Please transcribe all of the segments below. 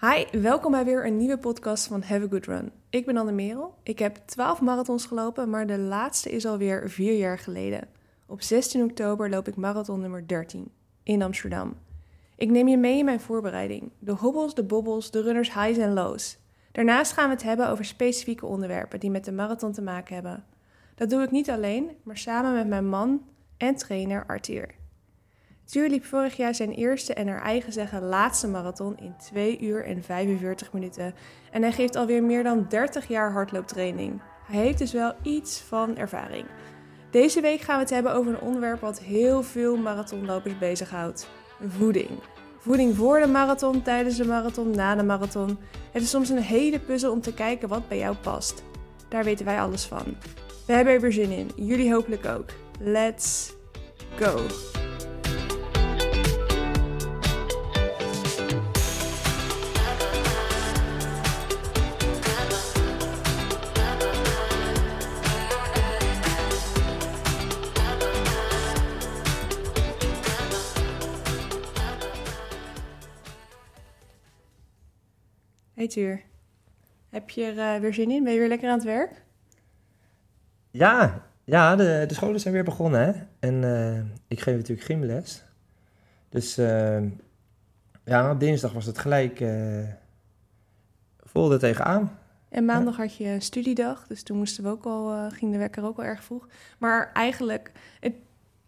Hi, welkom bij weer een nieuwe podcast van Have a Good Run. Ik ben Anne Merel. Ik heb 12 marathons gelopen, maar de laatste is alweer vier jaar geleden. Op 16 oktober loop ik marathon nummer 13 in Amsterdam. Ik neem je mee in mijn voorbereiding. De hobbels, de bobbels, de runners highs en lows. Daarnaast gaan we het hebben over specifieke onderwerpen die met de marathon te maken hebben. Dat doe ik niet alleen, maar samen met mijn man en trainer Arthur. Tuur liep vorig jaar zijn eerste en naar eigen zeggen laatste marathon in 2 uur en 45 minuten. En hij geeft alweer meer dan 30 jaar hardlooptraining. Hij heeft dus wel iets van ervaring. Deze week gaan we het hebben over een onderwerp wat heel veel marathonlopers bezighoudt: voeding. Voeding voor de marathon, tijdens de marathon, na de marathon. Het is soms een hele puzzel om te kijken wat bij jou past. Daar weten wij alles van. We hebben er weer zin in. Jullie hopelijk ook. Let's go! Tuur, heb je er eh, weer zin in? Ben je weer lekker aan het werk? Ja, ja de, de scholen zijn weer begonnen hè. En eh, ik geef natuurlijk gymles. Dus eh, ja, op dinsdag was het gelijk uh, vol er tegenaan. En maandag had je een studiedag, dus toen moesten we ook al, ging de wekker ook al erg vroeg. Maar eigenlijk, het,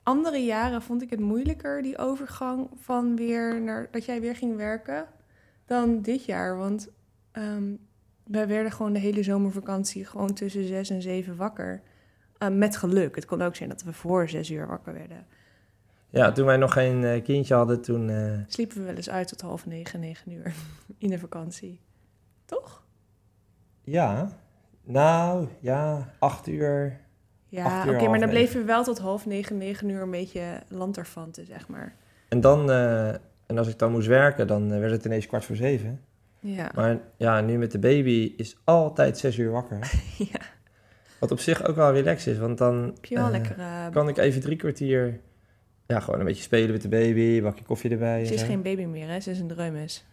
andere jaren vond ik het moeilijker, die overgang van weer naar dat jij weer ging werken, dan dit jaar. Want um, wij werden gewoon de hele zomervakantie gewoon tussen zes en zeven wakker. Uh, met geluk. Het kon ook zijn dat we voor zes uur wakker werden. Ja, toen wij nog geen uh, kindje hadden, toen... Uh... Sliepen we wel eens uit tot half negen, negen uur in de vakantie. Toch? Ja. Nou, ja, acht uur. Ja, oké, okay, maar dan bleven we wel tot half negen, negen uur een beetje lanterfanten, zeg maar. En dan, en als ik dan moest werken, dan werd het ineens kwart voor zeven. Ja. Maar ja, nu met de baby is altijd zes uur wakker. ja. Wat op zich ook wel relaxed is, want dan uh, lekker, uh, kan ik even drie kwartier ja, gewoon een beetje spelen met de baby, bakje koffie erbij. Ze is geen baby meer, hè? Ze is een dreumes.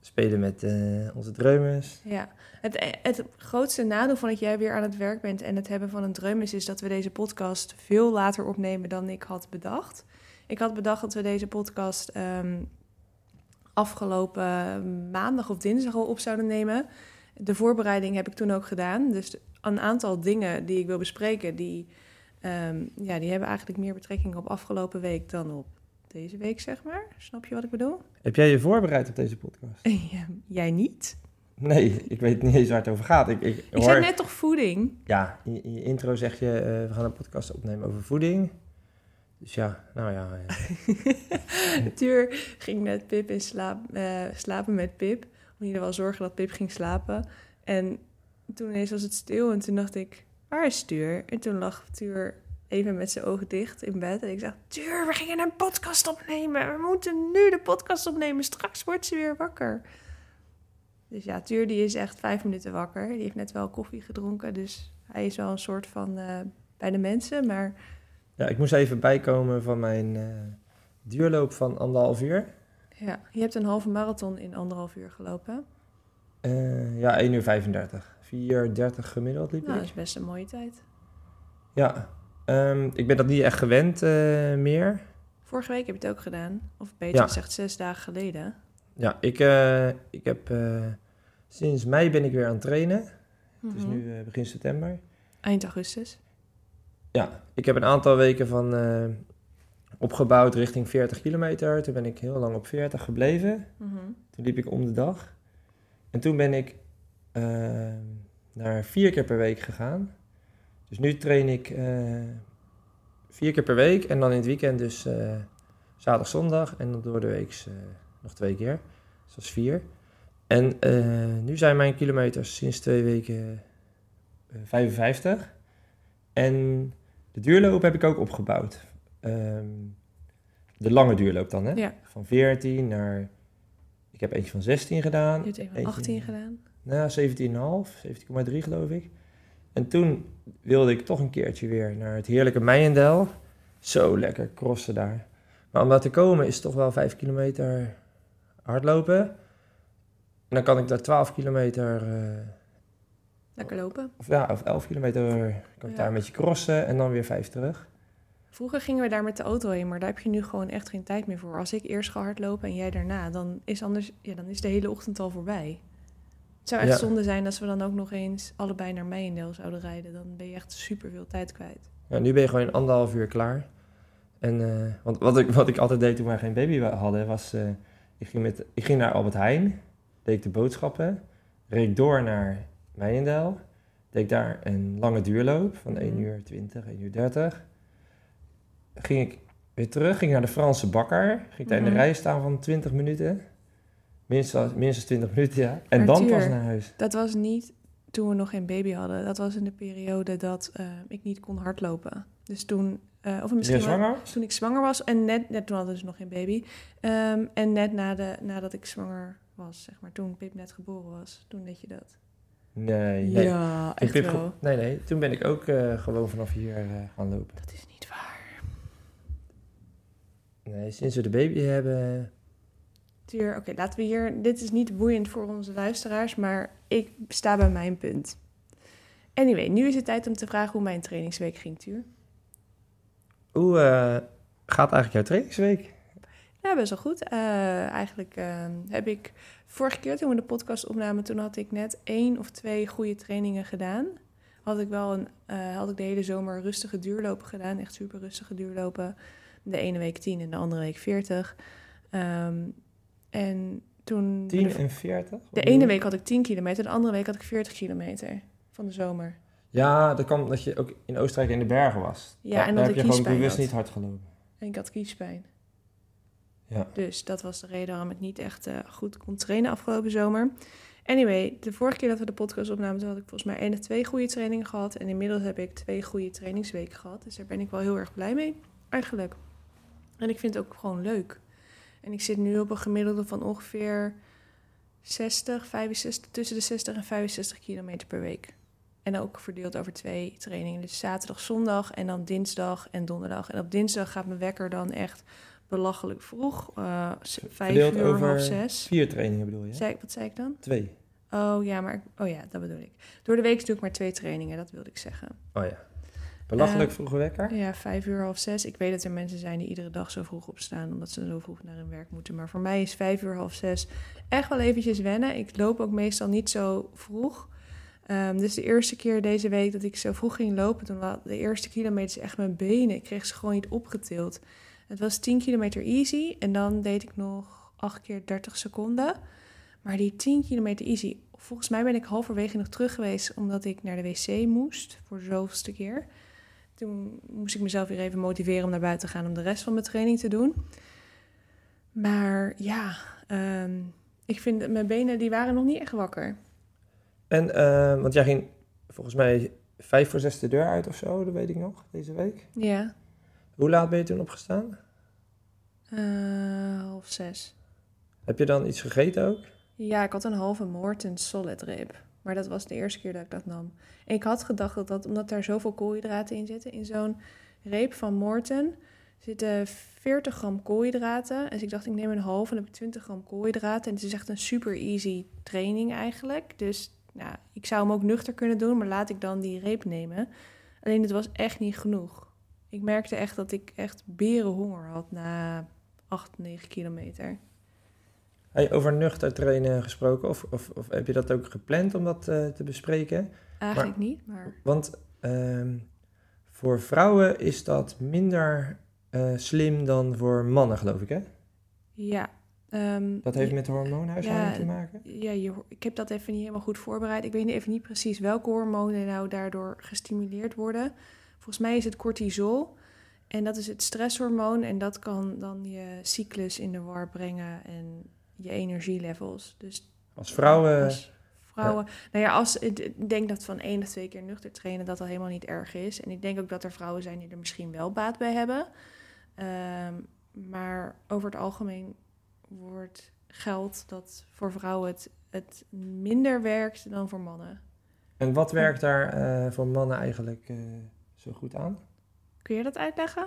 Spelen met uh, onze dreumes. Ja, het, het grootste nadeel van dat jij weer aan het werk bent en het hebben van een dreumes is dat we deze podcast veel later opnemen dan ik had bedacht. Ik had bedacht dat we deze podcast um, afgelopen maandag of dinsdag al op zouden nemen. De voorbereiding heb ik toen ook gedaan. Dus een aantal dingen die ik wil bespreken, die, um, ja, die hebben eigenlijk meer betrekking op afgelopen week dan op deze week, zeg maar. Snap je wat ik bedoel? Heb jij je voorbereid op deze podcast? ja, jij niet? Nee, ik weet niet eens waar het over gaat. Ik, ik, ik zei net toch voeding? Ja, in, in je intro zeg je, uh, we gaan een podcast opnemen over voeding. Dus ja, nou ja. ja. Tuur ging met Pip in slaap, uh, slapen met Pip. Om ieder geval zorgen dat Pip ging slapen. En toen ineens was het stil en toen dacht ik, waar is Tuur? En toen lag Tuur even met zijn ogen dicht in bed. En ik zei, Tuur, we gingen een podcast opnemen. We moeten nu de podcast opnemen. Straks wordt ze weer wakker. Dus ja, Tuur die is echt vijf minuten wakker. Die heeft net wel koffie gedronken. Dus hij is wel een soort van uh, bij de mensen. Maar ja, ik moest even bijkomen van mijn uh, duurloop van anderhalf uur. Ja, je hebt een halve marathon in anderhalf uur gelopen. Uh, ja, 1 uur 35. 4.30 gemiddeld liep nou, ik. dat is best een mooie tijd. Ja, um, ik ben dat niet echt gewend uh, meer. Vorige week heb je het ook gedaan. Of beter ja. gezegd, zes dagen geleden. Ja, ik, ik heb... sinds mei ben ik weer aan het trainen. Mm -hmm. Het is nu begin september. Eind augustus ja, ik heb een aantal weken van uh, opgebouwd richting 40 kilometer. Toen ben ik heel lang op 40 gebleven. Mm -hmm. Toen liep ik om de dag. En toen ben ik uh, naar vier keer per week gegaan. Dus nu train ik uh, vier keer per week en dan in het weekend dus zaterdag, zondag en dan door de week nog twee keer. Dus dat is vier. En nu zijn mijn kilometers sinds twee weken 55. En de duurloop heb ik ook opgebouwd. Um, de lange duurloop dan, hè? Ja. Van 14 naar... Ik heb eentje van 16 gedaan. Je hebt een van 18 gedaan. Nou, 17,5, 17,3 geloof ik. En toen wilde ik toch een keertje weer naar het heerlijke Meijendel. Zo lekker crossen daar. Maar om daar te komen is toch wel 5 kilometer hardlopen. En dan kan ik daar 12 kilometer, eh, Lekker lopen. of ja, of 11 kilometer, kan ik daar een beetje crossen en dan weer vijf terug. Vroeger gingen we daar met de auto heen, maar daar heb je nu gewoon echt geen tijd meer voor. Als ik eerst ga hardlopen en jij daarna, dan is, anders, ja, dan is de hele ochtend al voorbij. Het zou echt Ja. zonde zijn als we dan ook nog eens allebei naar Meijendeel zouden rijden. Dan ben je echt super veel tijd kwijt. Ja, nu ben je gewoon in anderhalf uur klaar. En, eh, want wat ik, wat ik altijd deed toen wij geen baby hadden, was... eh, ik, ging met, ik ging naar Albert Heijn, deed ik de boodschappen, reed door naar Meijendel, deed ik daar een lange duurloop van 1 Mhm. uur 20, 1 uur 30. Ging ik weer terug, ging naar de Franse bakker, ging daar in Mhm. de rij staan van 20 minuten. Minstens, minstens 20 minuten, ja. En dan pas naar huis. Dat was niet toen we nog geen baby hadden. Dat was in de periode dat eh, ik niet kon hardlopen. Dus toen, eh, of Is misschien wel- toen ik zwanger was en net, net toen hadden ze nog geen baby. Ehm, en net na de, nadat ik zwanger was, zeg maar, toen Pip net geboren was, toen deed je dat. Nee, nee. Ja, echt wel. nee, nee. Toen ben ik ook eh, gewoon vanaf hier eh, gaan lopen. Dat is niet waar. Nee, sinds we de baby hebben... Tuur, oké, laten we hier... Dit is niet boeiend voor onze luisteraars, maar ik sta bij mijn punt. Anyway, nu is het tijd om te vragen hoe mijn trainingsweek ging, Tuur. Hoe eh, gaat eigenlijk jouw trainingsweek? Ja, best wel goed. Eigenlijk eh, heb ik vorige keer toen we de podcast opnamen, toen had ik net één of twee goede trainingen gedaan. Had ik wel een, eh, had ik de hele zomer rustige duurlopen gedaan, echt super rustige duurlopen. De ene week 10 en de andere week 40. Ehm, en toen. 10 de, en 40? de ene week had ik 10 kilometer, de andere week had ik 40 kilometer van de zomer. Ja, dat kwam dat je ook in Oostenrijk in de bergen was. Ja, Daar- en daar dat heb ik je gewoon bewust had. niet hard gelopen. En ik had kiespijn. Ja. Dus dat was de reden waarom ik niet echt eh, goed kon trainen afgelopen zomer. Anyway, de vorige keer dat we de podcast opnamen, toen had ik volgens mij één of twee goede trainingen gehad. En inmiddels heb ik twee goede trainingsweken gehad. Dus daar ben ik wel heel erg blij mee, eigenlijk. En ik vind het ook gewoon leuk. En ik zit nu op een gemiddelde van ongeveer 60, 65, tussen de 60 en 65 kilometer per week. En ook verdeeld over twee trainingen. Dus zaterdag, zondag en dan dinsdag en donderdag. En op dinsdag gaat mijn wekker dan echt belachelijk vroeg. eh, vijf Verdeeld uur, over half zes. Vier trainingen bedoel je? Zei wat zei ik dan? Twee. Oh ja, maar oh ja, dat bedoel ik. Door de week doe ik maar twee trainingen, dat wilde ik zeggen. Oh ja. Belachelijk Eh, vroege wekker? Ja, vijf uur, half zes. Ik weet dat er mensen zijn die iedere dag zo vroeg opstaan, omdat ze zo vroeg naar hun werk moeten. Maar voor mij is vijf uur, half zes echt wel eventjes wennen. Ik loop ook meestal niet zo vroeg. Ehm, dus de eerste keer deze week dat ik zo vroeg ging lopen, toen de eerste kilometers echt mijn benen, ik kreeg ze gewoon niet opgetild. Het was 10 kilometer easy en dan deed ik nog 8 keer 30 seconden. Maar die 10 kilometer easy, volgens mij ben ik halverwege nog terug geweest omdat ik naar de wc moest voor de zoveelste keer. Toen moest ik mezelf weer even motiveren om naar buiten te gaan om de rest van mijn training te doen. Maar ja, ehm, ik vind mijn benen die waren nog niet echt wakker. En, eh, want jij ging volgens mij vijf voor zes de deur uit of zo, dat weet ik nog, deze week. Ja, Hoe laat ben je toen opgestaan? eh, half zes. Heb je dan iets gegeten ook? Ja, ik had een halve Morton solid rib. Maar dat was de eerste keer dat ik dat nam. En ik had gedacht dat dat, omdat daar zoveel koolhydraten in zitten, in zo'n reep van Morton zitten 40 gram koolhydraten. Dus ik dacht, ik neem een halve en dan heb ik 20 gram koolhydraten. En het is echt een super easy training eigenlijk. Dus nou, ik zou hem ook nuchter kunnen doen, maar laat ik dan die reep nemen. Alleen het was echt niet genoeg. Ik merkte echt dat ik echt berenhonger had na 8, 9 kilometer. Hey, over nuchter trainen gesproken, of, of, of heb je dat ook gepland om dat eh, te bespreken? Eigenlijk niet, maar... Want ehm, voor vrouwen is dat minder eh, slim dan voor mannen, geloof ik, hè? Ja. ehm, Dat heeft met hormoonhuishouding ja, te maken? Ja, je, ik heb dat even niet helemaal goed voorbereid. Ik weet even niet precies welke hormonen nou daardoor gestimuleerd worden. Volgens mij is het cortisol. En dat is het stresshormoon. En dat kan dan je cyclus in de war brengen en je energielevels. Dus Als vrouwen... als vrouwen... Nou ja, als, ik denk dat van één of twee keer nuchter trainen dat al helemaal niet erg is. En ik denk ook dat er vrouwen zijn die er misschien wel baat bij hebben. Ehm, maar over het algemeen wordt geldt dat voor vrouwen het, het minder werkt dan voor mannen. En wat werkt daar eh, voor mannen eigenlijk eh, zo goed aan? Kun je dat uitleggen?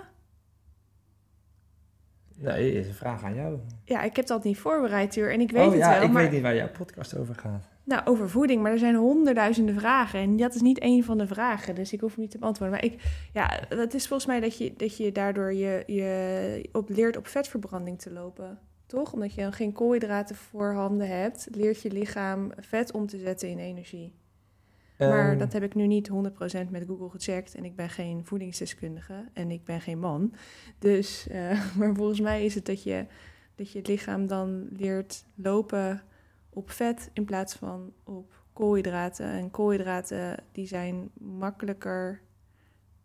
Nee, is een vraag aan jou. Ja, ik heb dat niet voorbereid, Tuur. En ik weet oh het ja, wel. ik maar... weet niet waar jouw podcast over gaat. Nou, over voeding, maar er zijn honderdduizenden vragen. En dat is niet één van de vragen, dus ik hoef niet te beantwoorden. Maar ik, ja, dat is volgens mij dat je, dat je daardoor je, je op, leert op vetverbranding te lopen. Toch? Omdat je dan geen koolhydraten voorhanden hebt, leert je lichaam vet om te zetten in energie. Maar Ehm, dat heb ik nu niet 100% met Google gecheckt. En ik ben geen voedingsdeskundige en ik ben geen man. Dus, eh, maar volgens mij is het dat je, dat je lichaam dan leert lopen op vet in plaats van op koolhydraten. En koolhydraten die zijn makkelijker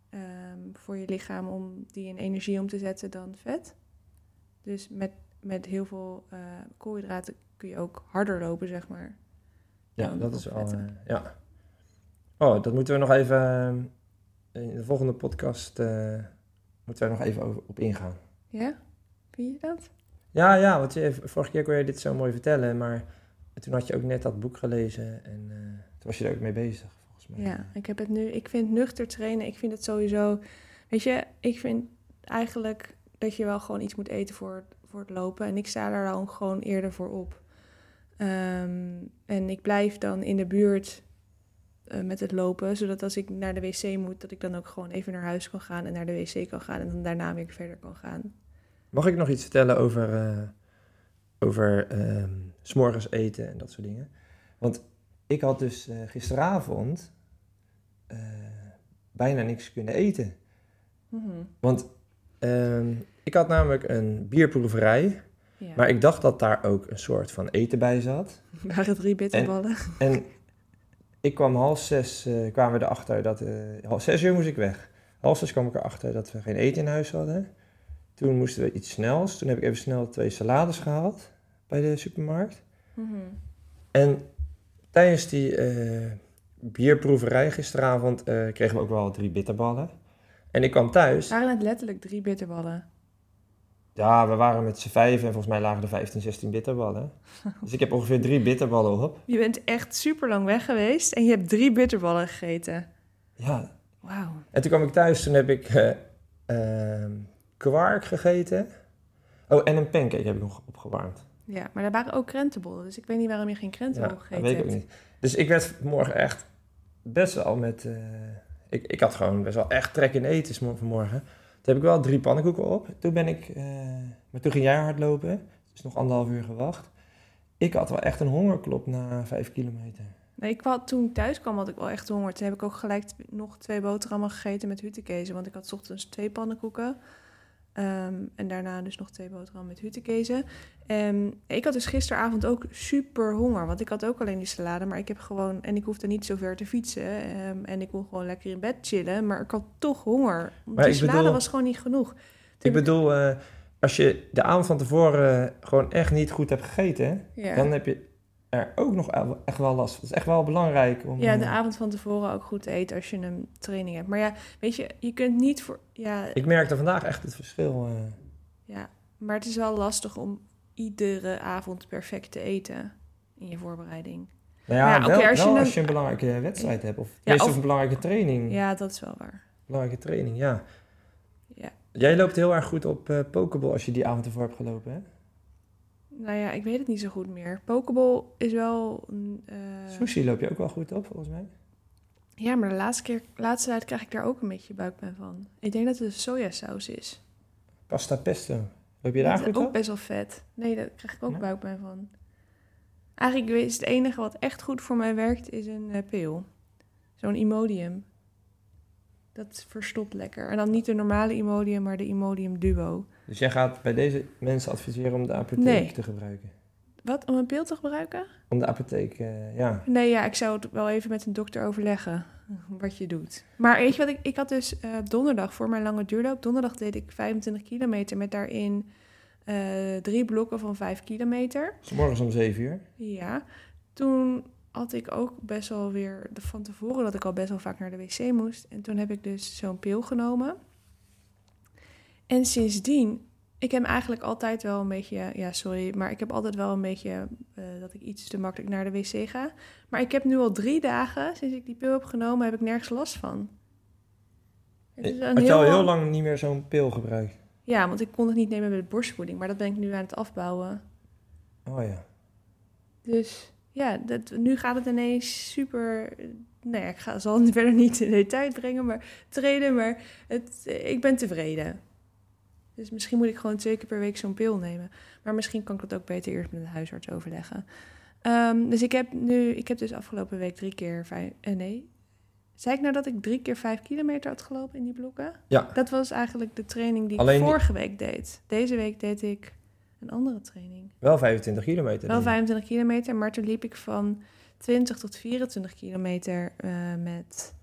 ehm, voor je lichaam om die in energie om te zetten dan vet. Dus met, met heel veel eh, koolhydraten kun je ook harder lopen, zeg maar. Ja, dat is al. eh, ja. Oh, dat moeten we nog even. eh, in de volgende podcast. eh, moeten we nog even over, op ingaan. Ja? Vind je dat? Ja, ja, want je, vorige keer kon je dit zo mooi vertellen. Maar toen had je ook net dat boek gelezen. En eh, toen was je er ook mee bezig, volgens mij. Ja, ik heb het nu. Ik vind nuchter trainen, ik vind het sowieso. Weet je, ik vind eigenlijk dat je wel gewoon iets moet eten voor, voor het lopen. En ik sta daar dan gewoon eerder voor op. Ehm, en ik blijf dan in de buurt eh, met het lopen, zodat als ik naar de wc moet, dat ik dan ook gewoon even naar huis kan gaan en naar de wc kan gaan en dan daarna weer verder kan gaan. Mag ik nog iets vertellen over, eh over ehm, 's morgens eten en dat soort dingen? Want ik had dus eh, gisteravond bijna niks kunnen eten. Mhm. Want ehm, ik had namelijk een bierproeverij, Ja. maar ik dacht dat daar ook een soort van eten bij zat. waren drie bitterballen. En ik kwam half zes, eh, kwamen we erachter dat... eh half zes uur moest ik weg. Half zes kwam ik erachter dat we geen eten in huis hadden. Toen moesten we iets snels. Toen heb ik even snel twee salades gehaald bij de supermarkt. Mhm. En tijdens die eh, bierproeverij gisteravond kregen we ook wel drie bitterballen. En ik kwam thuis. Waren het letterlijk drie bitterballen? Ja, we waren met z'n vijf en volgens mij lagen er 15, 16 bitterballen. Dus ik heb ongeveer drie bitterballen op. Je bent echt super lang weg geweest en je hebt drie bitterballen gegeten. Ja, Wauw. En toen kwam ik thuis, toen heb ik eh, ehm, kwark gegeten. Oh, en een pancake heb ik nog opgewarmd. Ja, maar er waren ook krentenbollen, dus ik weet niet waarom je geen Ja, krentenbol dat gegeten weet ik ook hebt. niet. Dus ik werd vanmorgen echt best wel met... eh, ik, ik had gewoon best wel echt trek in eten vanmorgen. Toen heb ik wel drie pannenkoeken op. Toen ben ik... eh, maar toen ging jij hardlopen. Dus nog anderhalf uur gewacht. Ik had wel echt een hongerklop na vijf kilometer. Nee, ik had, toen ik thuis kwam had ik wel echt honger. Toen heb ik ook gelijk nog twee boterhammen gegeten met huttenkezen. Want ik had ochtends twee pannenkoeken. Ehm, en daarna dus nog twee boterhammen met huttenkezen. En ik had dus gisteravond ook super honger. Want ik had ook alleen die salade. Maar ik heb gewoon... En ik hoefde niet zo ver te fietsen. ehm, en ik kon gewoon lekker in bed chillen. Maar ik had toch honger. Want Maar die salade bedoel- was gewoon niet genoeg. Ik bedoel, eh, als je de avond van tevoren gewoon echt niet goed hebt gegeten... Ja. dan heb je er ook nog echt wel last van. Het is echt wel belangrijk om... Ja, de eh, avond van tevoren ook goed eten als je een training hebt. Maar ja, weet je, je kunt niet voor... Ja, Ik merkte vandaag echt het verschil. eh. ja, maar het is wel lastig om iedere avond perfect te eten in je voorbereiding. nou ja, wel, als je wel een- als je een belangrijke wedstrijd hebt. Of, Ja, of- of een belangrijke training. Ja, dat is wel waar. Belangrijke training, ja. Ja. Jij loopt heel erg goed op eh pokeball als je die avond ervoor hebt gelopen, hè? Nou ja, ik weet het niet zo goed meer. Pokeball is wel... eh, Sushi loop je ook wel goed op, volgens mij. Ja, maar de laatste keer, laatste tijd krijg ik daar ook een beetje buikpijn van. Ik denk dat het de sojasaus is. Pasta pesto. Loop je daar ook best wel vet. Nee, daar krijg ik ook Nee? buikpijn van. Eigenlijk is het enige wat echt goed voor mij werkt, is een eh, pil. Zo'n Imodium. Dat verstopt lekker. En dan niet de normale Imodium, maar de Imodium Duo. Dus jij gaat bij deze mensen adviseren om de apotheek Nee. te gebruiken? Wat, om een pil te gebruiken? Om de apotheek, eh, ja. Nee, ja, ik zou het wel even met een dokter overleggen wat je doet. Maar weet je wat, ik, ik had dus eh, donderdag voor mijn lange duurloop, donderdag deed ik 25 kilometer met daarin eh, drie blokken van 5 kilometer. S morgens om 7 uur. Ja, toen had ik ook best wel weer de- van tevoren dat ik al best wel vaak naar de wc moest. En toen heb ik dus zo'n pil genomen. En sindsdien, ik heb eigenlijk altijd wel een beetje, ja sorry, maar ik heb altijd wel een beetje eh, dat ik iets te makkelijk naar de wc ga. Maar ik heb nu al drie dagen, sinds ik die pil heb genomen, heb ik nergens last van. Het is Had je al heel- lang niet meer zo'n pil gebruikt? Ja, want ik kon het niet nemen met de borstvoeding, maar dat ben ik nu aan het afbouwen. Oh ja. Dus ja, dat, nu gaat het ineens super. Nee, ik ga, zal het verder niet in detail brengen, maar treden, maar het, ik ben tevreden. Dus misschien moet ik gewoon twee keer per week zo'n pil nemen. Maar misschien kan ik dat ook beter eerst met een huisarts overleggen. Ehm, dus ik heb nu, ik heb dus afgelopen week drie keer vijf, eh, nee. Zei ik nou dat ik drie keer vijf kilometer had gelopen in die blokken? Ja. Dat was eigenlijk de training die Alleen ik die- vorige week deed. Deze week deed ik een andere training. Wel 25 kilometer. Wel dus. 25 kilometer, maar toen liep ik van 20 tot 24 kilometer eh, met,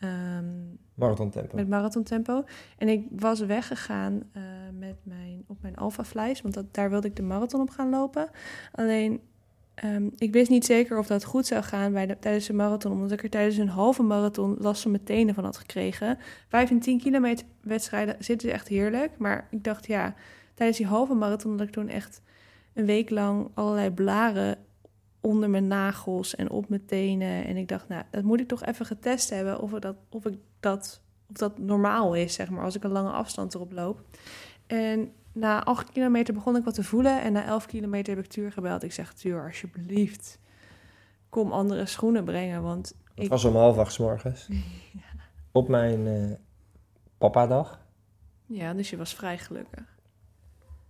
ehm Marathon tempo. met marathontempo. En ik was weggegaan eh, met mijn, op mijn Alpha Flies, want dat, daar wilde ik de marathon op gaan lopen. Alleen, ehm, ik wist niet zeker of dat goed zou gaan bij de, tijdens de marathon, omdat ik er tijdens een halve marathon last van mijn tenen van had gekregen. Vijf en 10 kilometer wedstrijden zitten echt heerlijk, maar ik dacht ja, tijdens die halve marathon had ik toen echt een week lang allerlei blaren onder mijn nagels en op mijn tenen. En ik dacht, nou, dat moet ik toch even getest hebben of, ik dat, of, ik dat, of dat normaal is, zeg maar, als ik een lange afstand erop loop. En na acht kilometer begon ik wat te voelen. En na elf kilometer heb ik Tuur gebeld. Ik zeg, Tuur, alsjeblieft, kom andere schoenen brengen. Want Het ik, was om half acht 's morgens. Op mijn eh papa-dag. ja, dus je was vrij gelukkig.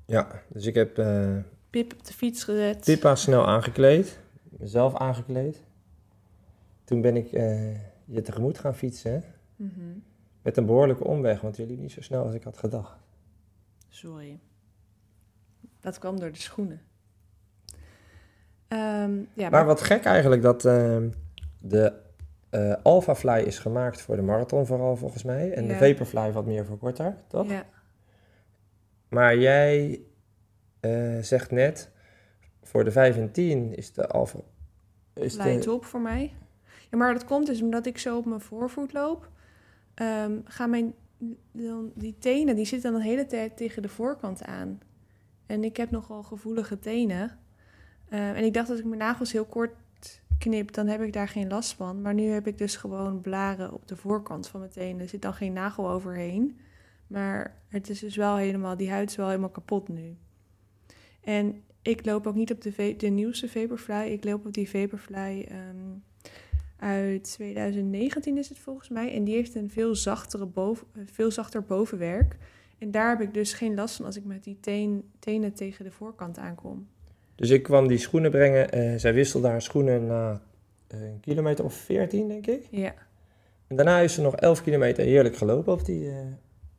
Ja, dus ik heb eh Pip op de fiets gezet. Pippa snel aangekleed. Mezelf aangekleed. Toen ben ik eh, je tegemoet gaan fietsen. Mhm. Met een behoorlijke omweg, want je liep niet zo snel als ik had gedacht. Sorry. Dat kwam door de schoenen. Ehm, ja, Maar wat gek eigenlijk dat ehm, de eh Alpha Fly is gemaakt voor de marathon vooral volgens mij. En de Ja. Vaporfly wat meer voor korter, toch? Ja, Maar jij zegt net, voor de 5 en 10 is de Alpha... Is de, op voor mij. Ja, maar dat komt dus omdat ik zo op mijn voorvoet loop. ehm, gaan mijn dan, die tenen, die zitten dan de hele tijd tegen de voorkant aan. En ik heb nogal gevoelige tenen. Ehm, en ik dacht dat ik mijn nagels heel kort knip, dan heb ik daar geen last van. Maar nu heb ik dus gewoon blaren op de voorkant van mijn tenen. Er zit dan geen nagel overheen. Maar het is dus wel helemaal, die huid is wel helemaal kapot nu. En ik loop ook niet op de, de nieuwste Vaporfly. Ik loop op die Vaporfly ehm, uit 2019 is het volgens mij. En die heeft een veel, zachtere boven, eh, veel zachter bovenwerk. En daar heb ik dus geen last van als ik met die teen, tenen tegen de voorkant aankom. Dus ik kwam die schoenen brengen. eh, zij wisselde haar schoenen na eh, een kilometer of 14, denk ik. Ja, En daarna is ze nog 11 kilometer heerlijk gelopen op die, eh,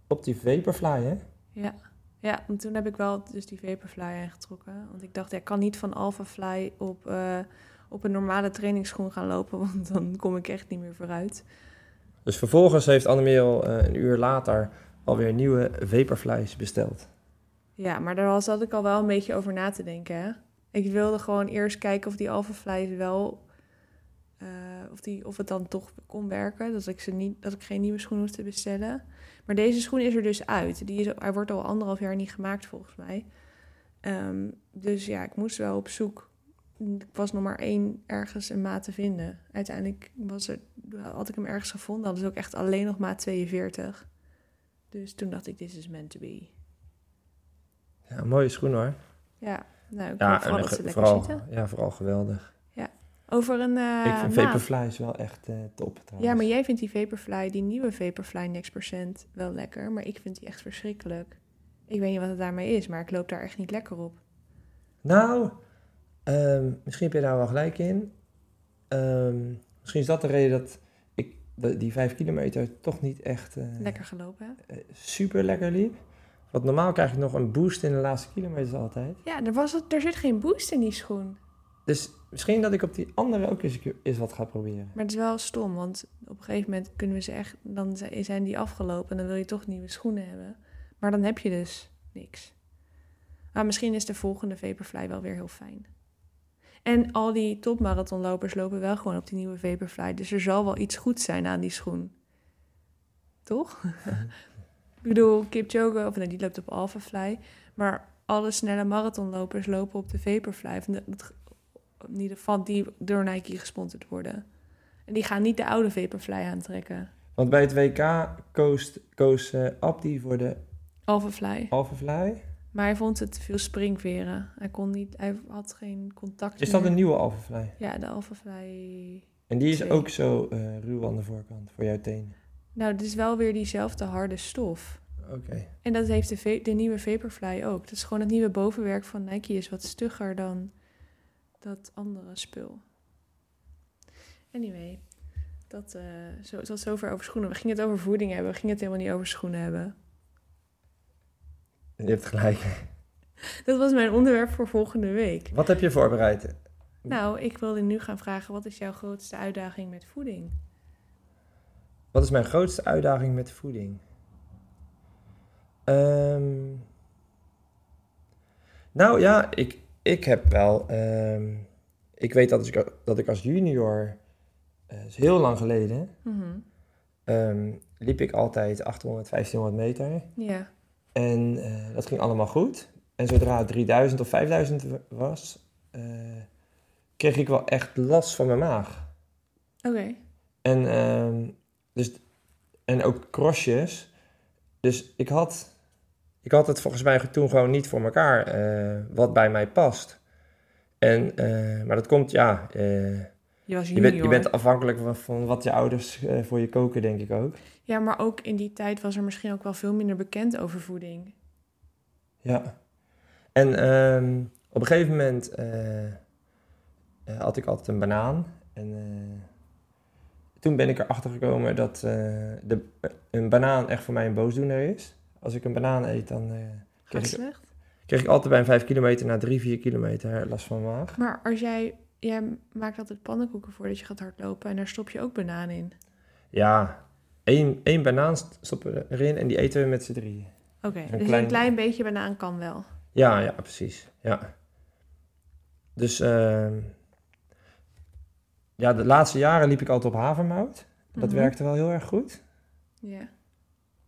op die Vaporfly, hè? ja. Ja, en toen heb ik wel dus die Vaporfly aangetrokken. Want ik dacht, ja, ik kan niet van Alphafly op, eh, op een normale trainingsschoen gaan lopen. Want dan kom ik echt niet meer vooruit. Dus vervolgens heeft Annemerel eh een uur later alweer nieuwe Vaporflies besteld. Ja, maar daar zat ik al wel een beetje over na te denken. Hè? Ik wilde gewoon eerst kijken of die Alphafly wel... eh, of, die, of het dan toch kon werken. Dat ik, ze niet, dat ik geen nieuwe schoen hoefde te bestellen. Maar deze schoen is er dus uit. Die is, hij wordt al anderhalf jaar niet gemaakt volgens mij. Ehm, dus ja, ik moest wel op zoek. Ik was nog maar één ergens een maat te vinden. Uiteindelijk was er, had ik hem ergens gevonden. Hadden ze ook echt alleen nog maat 42. Dus toen dacht ik, this is meant to be. Ja, mooie schoen hoor. Ja, nou, ik Ja, vooral dat ze lekker vooral, zitten. ja, vooral geweldig. Over een eh ik vind maand. Vaporflies wel echt eh, top trouwens. Ja, maar jij vindt die Vaporfly, die nieuwe Vaporfly Next Percent, wel lekker. Maar ik vind die echt verschrikkelijk. Ik weet niet wat het daarmee is, maar ik loop daar echt niet lekker op. Nou, ehm, misschien heb je daar wel gelijk in. Ehm, misschien is dat de reden dat ik de- die vijf kilometer toch niet echt eh, Lekker gelopen, hè? super lekker liep. Want normaal krijg ik nog een boost in de laatste kilometers altijd. Ja, er, was, het- er zit geen boost in die schoen. Dus misschien dat ik op die andere ook eens, eens wat ga proberen. Maar het is wel stom, want op een gegeven moment kunnen we ze echt... Dan zi- zijn die afgelopen en dan wil je toch nieuwe schoenen hebben. Maar dan heb je dus niks. Maar misschien is de volgende Vaporfly wel weer heel fijn. En al die topmarathonlopers lopen wel gewoon op die nieuwe Vaporfly. Dus er zal wel iets goed zijn aan die schoen. Toch? Ik bedoel, Kipchoge, of nee, die loopt op Alphafly. Maar alle snelle marathonlopers lopen op de Vaporfly. Het- in ieder geval die door Nike gesponsord worden. En die gaan niet de oude Vaporfly aantrekken. Want bij het WK koos, koos eh, Abdi voor de Alphafly. Alphafly. Maar hij vond het te veel springveren. Hij kon niet, hij had geen contact Is dat meer. een nieuwe Alphafly? Ja, de Alphafly. En die is ook zo eh, ruw aan de voorkant voor jouw tenen. Nou, het is wel weer diezelfde harde stof. Oké. En dat heeft de, de nieuwe Vaporfly ook. Dat is gewoon het nieuwe bovenwerk van Nike is wat stugger dan dat andere spul. Anyway, dat, eh zo, tot zover over schoenen. We gingen het over voeding hebben. We gingen het helemaal niet over schoenen hebben. Je hebt gelijk. Dat was mijn onderwerp voor volgende week. Wat heb je voorbereid? Nou, ik wilde nu gaan vragen, wat is jouw grootste uitdaging met voeding? Wat is mijn grootste uitdaging met voeding? Ehm, nou ja, ik, ik heb wel. ehm, ik weet dat ik, dat ik als junior, eh, is heel lang geleden, Mhm. ehm, liep ik altijd 800, 1500 meter. Ja, En eh, dat ging allemaal goed. En zodra het 3000 of 5000 w- was, eh, kreeg ik wel echt last van mijn maag. oké. En, ehm, dus, en ook crossjes. Dus ik had, ik had het volgens mij toen gewoon niet voor elkaar eh, wat bij mij past. En, eh, maar dat komt, ja, eh, Je was je, junior. bent, je bent afhankelijk van, van wat je ouders voor je koken, denk ik ook. Ja, maar ook in die tijd was er misschien ook wel veel minder bekend over voeding. Ja. En ehm, op een gegeven moment had ik altijd een banaan. En toen ben ik erachter gekomen dat de, een banaan echt voor mij een boosdoener is. Als ik een banaan eet, dan eh, kreeg, ik, slecht? ik altijd bij een 5 kilometer na 3, 4 kilometer last van mijn maag. Maar als jij, jij maakt altijd pannenkoeken voordat je gaat hardlopen en daar stop je ook banaan in. Ja, één, één banaan st- stoppen we erin en die eten we met z'n drieën. Oké, dus klein- een klein beetje banaan kan wel. Ja, ja, precies. Ja. Dus ehm, ja, de laatste jaren liep ik altijd op havermout. Dat Mhm. werkte wel heel erg goed. Ja.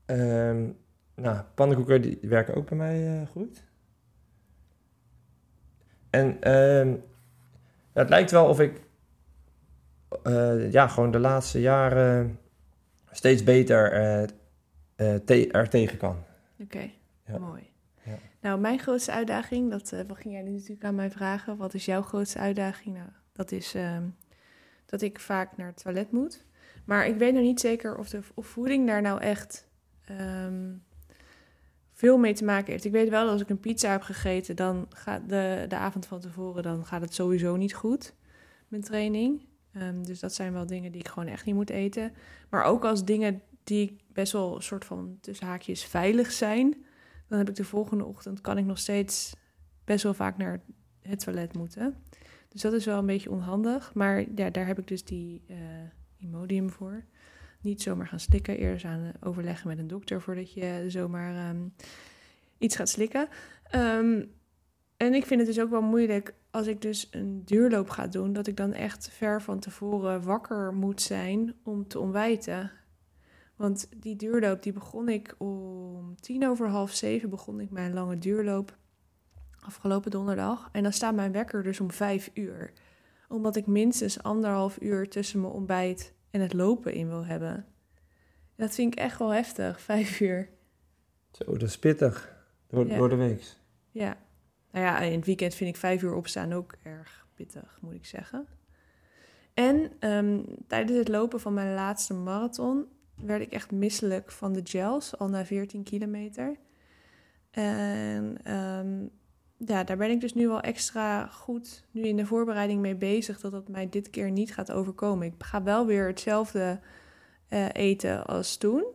Ehm, nou, pannenkoeken die werken ook bij mij eh, goed. En ja, het lijkt wel of ik eh, ja, gewoon de laatste jaren steeds beter eh, te- er tegen kan. Oké, Ja. mooi. Ja. Nou, mijn grootste uitdaging, dat wat ging jij nu natuurlijk aan mij vragen. Wat is jouw grootste uitdaging? Nou, dat is ehm, dat ik vaak naar het toilet moet. Maar ik weet nog niet zeker of, de, of voeding daar nou echt ehm, veel mee te maken heeft. Ik weet wel dat als ik een pizza heb gegeten, dan gaat de, de avond van tevoren, dan gaat het sowieso niet goed. Mijn training. Ehm, dus dat zijn wel dingen die ik gewoon echt niet moet eten. Maar ook als dingen die best wel een soort van tussen haakjes veilig zijn, dan heb ik de volgende ochtend kan ik nog steeds best wel vaak naar het toilet moeten. Dus dat is wel een beetje onhandig. Maar ja, daar heb ik dus die eh, Imodium voor. Niet zomaar gaan slikken. Eerst aan eh, overleggen met een dokter voordat je zomaar ehm, iets gaat slikken. Ehm, en ik vind het dus ook wel moeilijk als ik dus een duurloop ga doen, dat ik dan echt ver van tevoren wakker moet zijn om te ontbijten. Want die duurloop, die begon ik om tien over half zeven, begon ik mijn lange duurloop afgelopen donderdag. En dan staat mijn wekker dus om vijf uur. Omdat ik minstens anderhalf uur tussen mijn ontbijt en het lopen in wil hebben. Dat vind ik echt wel heftig, vijf uur. Zo, dat is pittig. Door, Ja. door de week. Ja. Nou ja, in het weekend vind ik vijf uur opstaan ook erg pittig, moet ik zeggen. En ehm, tijdens het lopen van mijn laatste marathon werd ik echt misselijk van de gels, al na 14 kilometer. En ehm, ja, daar ben ik dus nu wel extra goed nu in de voorbereiding mee bezig, dat dat mij dit keer niet gaat overkomen. Ik ga wel weer hetzelfde eh, eten als toen.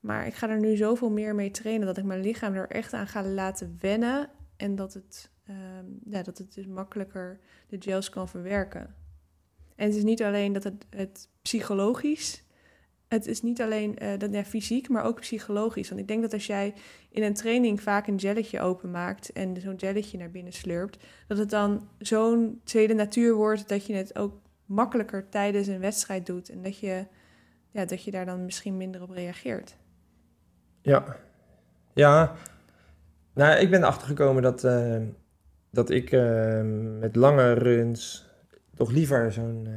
Maar ik ga er nu zoveel meer mee trainen dat ik mijn lichaam er echt aan ga laten wennen. En dat het, ehm, ja, dat het dus makkelijker de gels kan verwerken. En het is niet alleen dat het, het psychologisch. Het is niet alleen eh, dat, ja, fysiek, maar ook psychologisch. Want ik denk dat als jij in een training vaak een jelletje openmaakt en zo'n jelletje naar binnen slurpt, dat het dan zo'n tweede natuur wordt dat je het ook makkelijker tijdens een wedstrijd doet. En dat je, ja, dat je daar dan misschien minder op reageert. Ja. Ja. Nou, ik ben erachter gekomen dat, eh, dat ik eh, met lange runs toch liever zo'n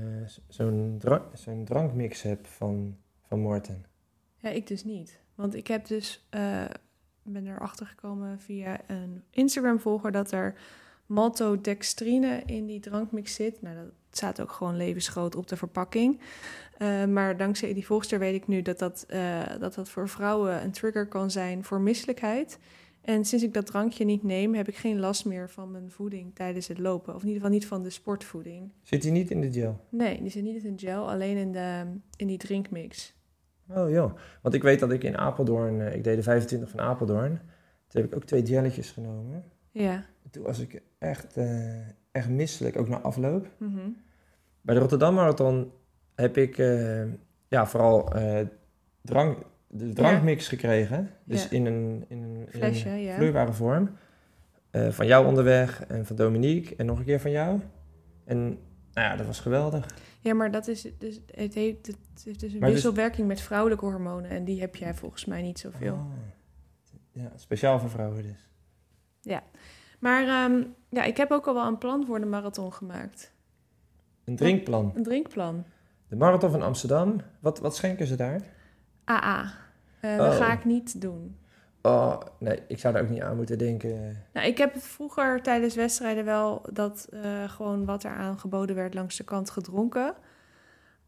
zo'n drankmix heb van, van Morten. Ja, ik dus niet. Want ik heb dus eh, ben erachter gekomen via een Instagram-volger dat er maltodextrine in die drankmix zit. Nou, dat staat ook gewoon levensgroot op de verpakking. Uh, maar dankzij die volgster weet ik nu dat dat, uh, dat dat voor vrouwen een trigger kan zijn voor misselijkheid. En sinds ik dat drankje niet neem, heb ik geen last meer van mijn voeding tijdens het lopen. Of in ieder geval niet van de sportvoeding. Zit die niet in de gel? Nee, die zit niet in de gel, alleen in, de, in die drinkmix. Oh joh, want ik weet dat ik in Apeldoorn, uh, ik deed de 25 van Apeldoorn. Toen heb ik ook twee jelletjes genomen. Ja. Toen was ik echt, uh, echt misselijk, ook na afloop. Mm -hmm. Bij de Rotterdam Marathon heb ik uh, ja, vooral drank, de drankmix ja. gekregen. Dus Ja. in een, in een, in Flesje, een ja. vloeibare vorm. Eh, van jou onderweg en van Dominique en nog een keer van jou. En nou ja, dat was geweldig. Ja, maar dat is dus, het heeft, het heeft dus een Maar dus- wisselwerking met vrouwelijke hormonen. En die heb jij volgens mij niet zoveel. Oh. Ja, speciaal voor vrouwen dus. Maar ehm, ja, ik heb ook al wel een plan voor de marathon gemaakt. Een drinkplan. Een drinkplan. De Marathon van Amsterdam. Wat, wat schenken ze daar? AA. Eh, Oh. Dat ga ik niet doen. Oh, nee, ik zou daar ook niet aan moeten denken. Nou, ik heb vroeger tijdens wedstrijden wel dat eh, gewoon wat er aangeboden werd langs de kant gedronken.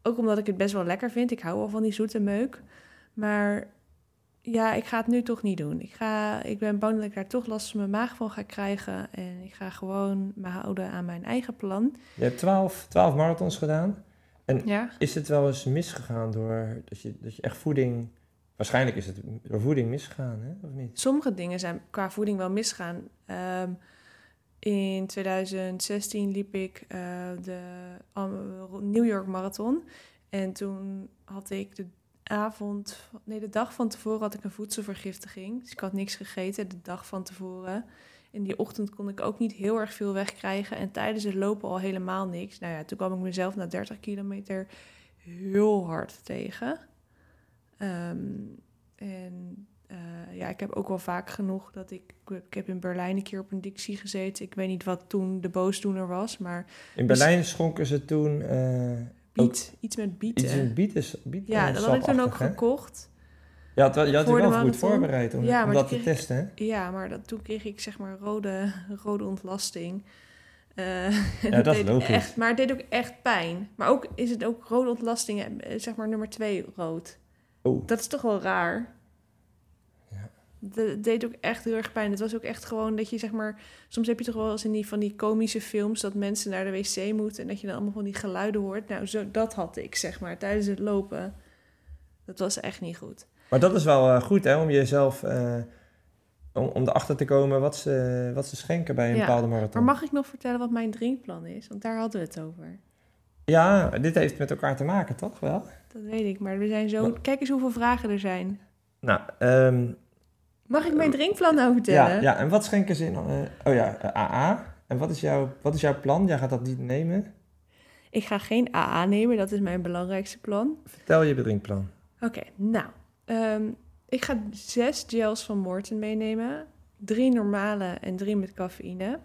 Ook omdat ik het best wel lekker vind. Ik hou wel van die zoete meuk. Maar ja, ik ga het nu toch niet doen. Ik, ga, ik ben bang dat ik daar toch last van mijn maag van ga krijgen. En ik ga gewoon me houden aan mijn eigen plan. Je hebt 12, 12 marathons gedaan. Ja, Is het wel eens misgegaan door dat je, dat je echt voeding... Waarschijnlijk is het door voeding misgegaan, hè? Of niet? sommige dingen zijn qua voeding wel misgaan. Ehm, in 2016 liep ik eh, de New York Marathon. En toen had ik de avond, nee, de dag van tevoren had ik een voedselvergiftiging. Dus ik had niks gegeten de dag van tevoren. In die ochtend kon ik ook niet heel erg veel wegkrijgen. En tijdens het lopen al helemaal niks. Nou ja, toen kwam ik mezelf na 30 kilometer heel hard tegen. Ehm, en eh, ja, ik heb ook wel vaak genoeg dat ik... Ik heb in Berlijn een keer op een dictie gezeten. Ik weet niet wat toen de boosdoener was, maar In Berlijn schonken ze toen eh, biet, iets met bieten. iets bieten, bieten ja, dat had ik toen ook hè? gekocht. Wel- je had je wel goed voorbereid om, Ja, dat te testen, hè? Ja, maar dat, toen kreeg ik zeg maar rode, rode ontlasting. Eh, Ja, dat is logisch. Echt, maar het deed ook echt pijn. Maar ook is het ook rode ontlasting, zeg maar nummer twee rood. Oh, Dat is toch wel raar. Ja. Het deed ook echt heel erg pijn. Het was ook echt gewoon dat je zeg maar... Soms heb je toch wel eens in die, van die komische films... dat mensen naar de wc moeten... en dat je dan allemaal van die geluiden hoort. Nou, zo, dat had ik zeg maar tijdens het lopen. Dat was echt niet goed. maar dat is wel eh, goed, hè? Om jezelf... eh, om, om erachter te komen wat ze, wat ze schenken bij een Ja, bepaalde Maar marathon. mag ik nog vertellen wat mijn drinkplan is? Want daar hadden we het over. Ja, dit heeft met elkaar te maken, toch wel? Dat weet ik, maar er zijn zo... Maar- Kijk eens hoeveel vragen er zijn. Nou, ehm, Mag ik mijn drinkplan nou vertellen? ja, ja, en wat schenken ze in... eh, oh ja, eh, AA. En wat is, jouw, wat is jouw plan? Jij gaat dat niet nemen. Ik ga geen AA nemen, dat is mijn belangrijkste plan. Vertel je drinkplan. Oké, nou. ehm, ik ga zes gels van Morten meenemen. Drie normale en drie met cafeïne.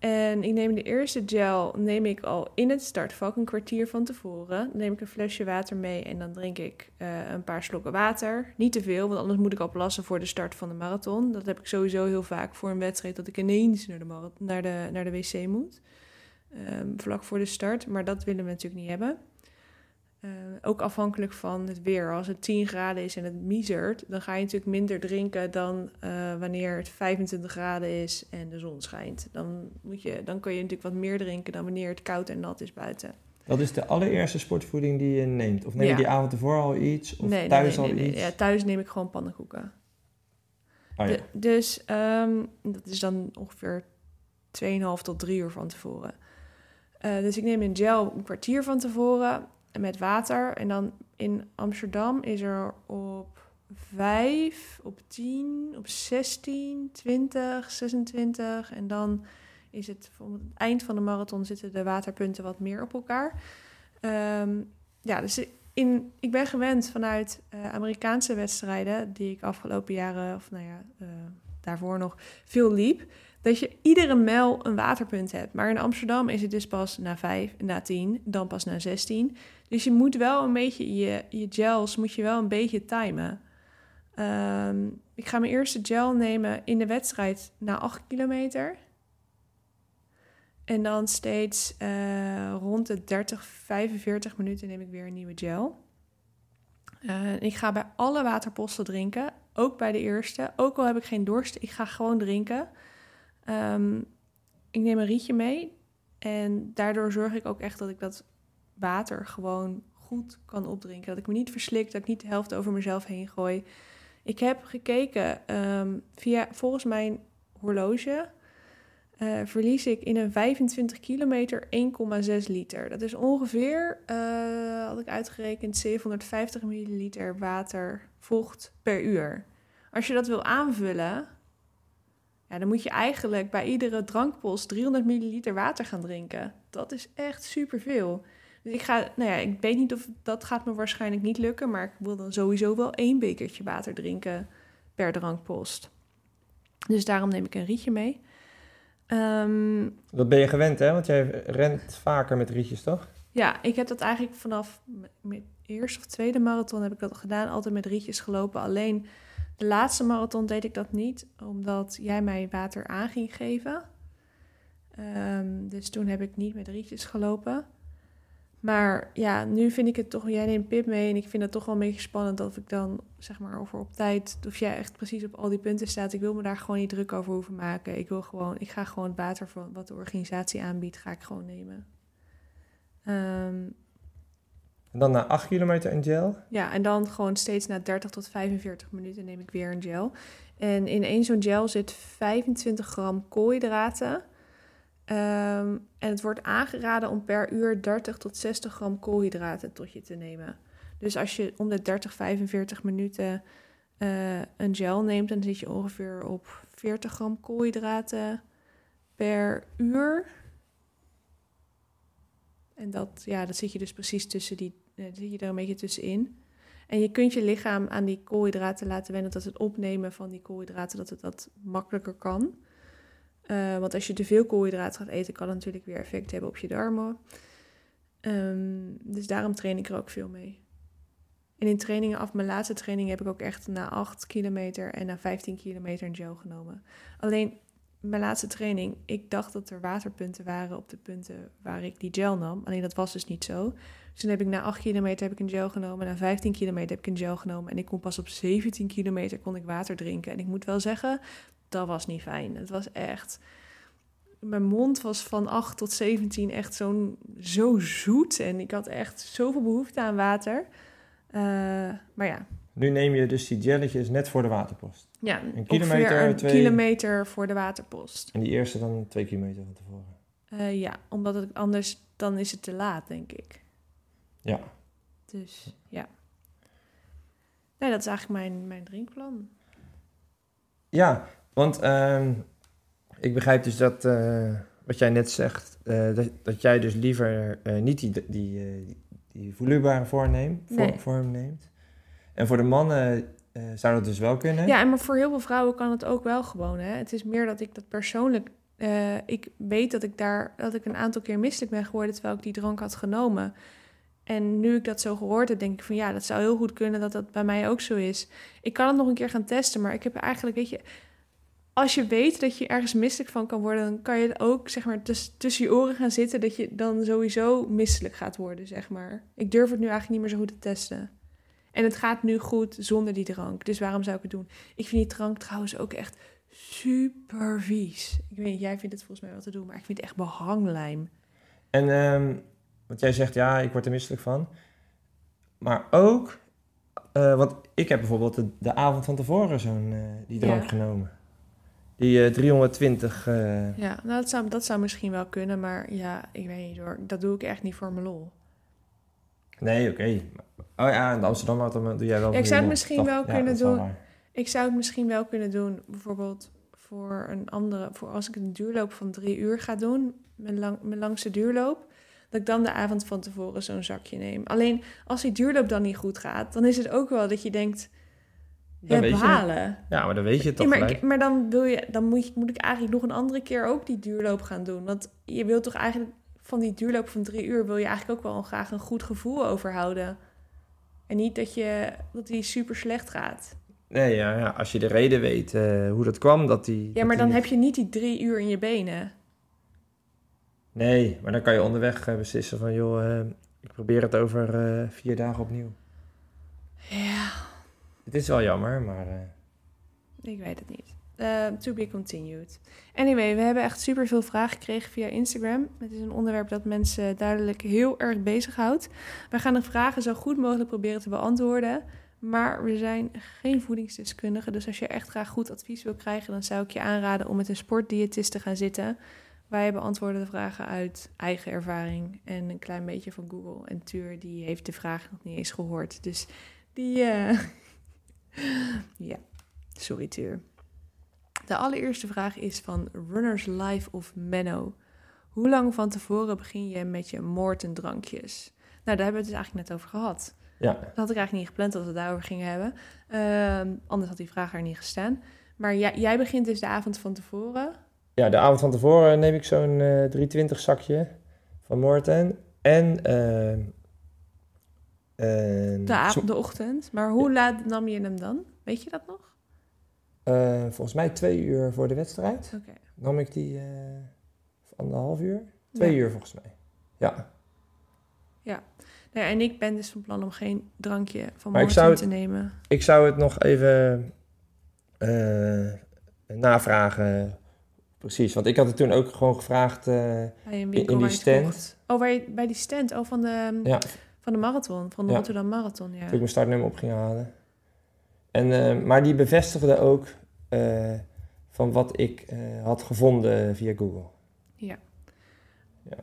En ik neem de eerste gel neem ik al in het startvak een kwartier van tevoren. Dan neem ik een flesje water mee en dan drink ik eh, een paar slokken water. Niet te veel, want anders moet ik al plassen voor de start van de marathon. Dat heb ik sowieso heel vaak voor een wedstrijd dat ik ineens naar de, naar de, naar de wc moet. Ehm, vlak voor de start, maar dat willen we natuurlijk niet hebben. Eh, ook afhankelijk van het weer. Als het 10 graden is en het miezert, dan ga je natuurlijk minder drinken dan eh, wanneer het 25 graden is en de zon schijnt. Dan, moet je, dan kun je natuurlijk wat meer drinken dan wanneer het koud en nat is buiten. Dat is de allereerste sportvoeding die je neemt. Of neem je Ja. die avond ervoor al iets? Of nee, thuis nee, al nee, iets? Ja, thuis neem ik gewoon pannenkoeken. Ja. De- dus ehm, dat is dan ongeveer 2,5 tot 3 uur van tevoren. Eh, dus ik neem een gel een kwartier van tevoren met water. En dan in Amsterdam is er op 5, op 10, op 16, 20, 26. En dan is het voor het eind van de marathon zitten de waterpunten wat meer op elkaar. Ehm, ja, dus in, ik ben gewend vanuit eh, Amerikaanse wedstrijden, die ik afgelopen jaren, of nou ja, eh, daarvoor nog veel liep, dat je iedere mijl een waterpunt hebt. Maar in Amsterdam is het dus pas na 5, na 10, dan pas na 16. Dus je moet wel een beetje je, je gels moet je wel een beetje timen. Ehm, ik ga mijn eerste gel nemen in de wedstrijd na 8 kilometer. En dan steeds eh, rond de 30, 45 minuten neem ik weer een nieuwe gel. Uh, ik ga bij alle waterposten drinken, ook bij de eerste. Ook al heb ik geen dorst, ik ga gewoon drinken. Um, ik neem een rietje mee en daardoor zorg ik ook echt dat ik dat water gewoon goed kan opdrinken. Dat ik me niet verslik, dat ik niet de helft over mezelf heen gooi. Ik heb gekeken um, via volgens mijn horloge uh, verlies ik in een 25 kilometer 1,6 liter. Dat is ongeveer, uh, had ik uitgerekend, 750 milliliter water vocht per uur. Als je dat wil aanvullen, ja, dan moet je eigenlijk bij iedere drankpost 300 milliliter water gaan drinken. Dat is echt superveel. Dus ik ga, nou ja, ik weet niet of dat gaat me waarschijnlijk niet lukken, maar ik wil dan sowieso wel één bekertje water drinken per drankpost. Dus daarom neem ik een rietje mee. Um, dat ben je gewend, hè? Want jij rent vaker met rietjes, toch? Ja, ik heb dat eigenlijk vanaf mijn eerste of tweede marathon heb ik dat gedaan. Altijd met rietjes gelopen. Alleen de laatste marathon deed ik dat niet, omdat jij mij water aan ging geven. Um, dus toen heb ik niet met rietjes gelopen. Maar ja, nu vind ik het toch, jij neemt Pip mee en ik vind het toch wel een beetje spannend of ik dan, zeg maar, over op tijd, of jij echt precies op al die punten staat. Ik wil me daar gewoon niet druk over hoeven maken. Ik wil gewoon, ik ga gewoon het water van wat de organisatie aanbiedt, ga ik gewoon nemen. Um, en dan na 8 kilometer een gel? Ja, en dan gewoon steeds na 30 tot 45 minuten neem ik weer een gel. En in één zo'n gel zit 25 gram koolhydraten. Um, en het wordt aangeraden om per uur 30 tot 60 gram koolhydraten tot je te nemen. Dus als je om de 30, 45 minuten uh, een gel neemt, dan zit je ongeveer op 40 gram koolhydraten per uur. En dat, ja, dat zit je dus precies tussen die, uh, zit je er een beetje tussenin. En je kunt je lichaam aan die koolhydraten laten wennen dat het opnemen van die koolhydraten dat het dat makkelijker kan. Uh, want als je te veel koolhydraten gaat eten, kan het natuurlijk weer effect hebben op je darmen. Um, dus daarom train ik er ook veel mee. En in trainingen af, mijn laatste training heb ik ook echt na 8 kilometer en na 15 kilometer een gel genomen. Alleen mijn laatste training, ik dacht dat er waterpunten waren op de punten waar ik die gel nam. Alleen dat was dus niet zo. Dus toen heb ik na 8 kilometer heb ik een gel genomen, na 15 kilometer heb ik een gel genomen. En ik kon pas op 17 kilometer kon ik water drinken. En ik moet wel zeggen, dat was niet fijn. Het was echt. Mijn mond was van 8 tot 17 echt zo'n zo zoet. En ik had echt zoveel behoefte aan water. Uh, maar ja. Nu neem je dus die gelletjes net voor de waterpost. Ja, een kilometer, een twee... kilometer voor de waterpost. En die eerste dan twee kilometer van tevoren. Uh, ja, omdat het anders dan is het te laat, denk ik. Ja. Dus ja. Nee, dat is eigenlijk mijn, mijn drinkplan. Ja, want uh, ik begrijp dus dat, uh, wat jij net zegt, uh, dat, dat jij dus liever uh, niet die, die, die, die voelbare vorm neemt, nee. vorm neemt. En voor de mannen zou dat dus wel kunnen. Ja, en maar voor heel veel vrouwen kan het ook wel gewoon. Hè? Het is meer dat ik dat persoonlijk. ik weet dat ik daar dat ik een aantal keer misselijk ben geworden terwijl ik die drank had genomen. En nu ik dat zo gehoord heb, denk ik van ja, dat zou heel goed kunnen dat dat bij mij ook zo is. Ik kan het nog een keer gaan testen, maar ik heb eigenlijk, weet je, als je weet dat je ergens misselijk van kan worden, dan kan je ook zeg maar tuss tussen je oren gaan zitten dat je dan sowieso misselijk gaat worden, zeg maar. Ik durf het nu eigenlijk niet meer zo goed te testen. En het gaat nu goed zonder die drank. Dus waarom zou ik het doen? Ik vind die drank trouwens ook echt super vies. Ik weet niet, jij vindt het volgens mij wel te doen, maar ik vind het echt behanglijm. En um, want jij zegt, ja, ik word er misselijk van. Maar ook, uh, want ik heb bijvoorbeeld de, de avond van tevoren zo'n uh, die drank ja. genomen. Die uh, 320. Ja, nou, dat zou, dat zou misschien wel kunnen, maar ja, ik weet niet hoor. Dat doe ik echt niet voor mijn lol. Nee, oké. Okay. Oh ja, in Amsterdam dan doe jij wel. Ja, ik zou het misschien wel kunnen ja, doen. Ik zou het misschien wel kunnen doen, bijvoorbeeld voor een andere, voor als ik een duurloop van drie uur ga doen, mijn, lang, mijn langste duurloop dat ik dan de avond van tevoren zo'n zakje neem. Alleen als die duurloop dan niet goed gaat, dan is het ook wel dat je denkt, dan weet halen. Ja, maar dan weet je het toch ja, maar, maar, dan, wil je, dan moet, je, moet ik eigenlijk nog een andere keer ook die duurloop gaan doen. Want je wilt toch eigenlijk van die duurloop van drie uur... wil je eigenlijk ook wel graag een goed gevoel overhouden. En niet dat, je, dat die super slecht gaat. Nee, ja, ja, als je de reden weet eh, hoe dat kwam, dat die... Ja, maar dan heb je niet die drie uur in je benen. Nee, maar dan kan je onderweg eh, beslissen van, joh, eh, ik probeer het over vier dagen opnieuw. Ja, Het is wel jammer, maar... eh, ik weet het niet. Eh, to be continued. Anyway, we hebben echt super veel vragen gekregen via Instagram. Het is een onderwerp dat mensen duidelijk heel erg bezighoudt. We gaan de vragen zo goed mogelijk proberen te beantwoorden. Maar we zijn geen voedingsdeskundigen. Dus als je echt graag goed advies wil krijgen, dan zou ik je aanraden om met een sportdiëtist te gaan zitten. Wij beantwoorden de vragen uit eigen ervaring en een klein beetje van Google. En Tuur, die heeft de vraag nog niet eens gehoord. Dus die. eh, ja, sorry Tuur. De allereerste vraag is van Runners Life of Menno. Hoe lang van tevoren begin je met je moortendrankjes? Nou, daar hebben we het dus eigenlijk net over gehad. ja, Dat had ik eigenlijk niet gepland dat we het daarover gingen hebben. Ehm, anders had die vraag er niet gestaan. Maar jij, jij begint dus de avond van tevoren. ja, de avond van tevoren neem ik zo'n eh 320 zakje van Morten. En... eh, en De, av- zo- de ochtend. Maar hoe laat nam je hem dan? Weet je dat nog? eh, volgens mij twee uur voor de wedstrijd. Oké. Nam ik die eh anderhalf uur? Twee Ja. uur volgens mij. Ja, ja, en ik ben dus van plan om geen drankje van Maar ik morgen zou te nemen. ik zou het nog even eh, navragen. Precies, want ik had het toen ook gewoon gevraagd. in die stand. Oh, waar je, bij die stand. Oh, van de, ja, van de marathon. Van de Ja. Rotterdam Marathon, ja. toen ik mijn startnummer op ging halen. En, eh, maar die bevestigde ook eh, van wat ik eh, had gevonden via Google.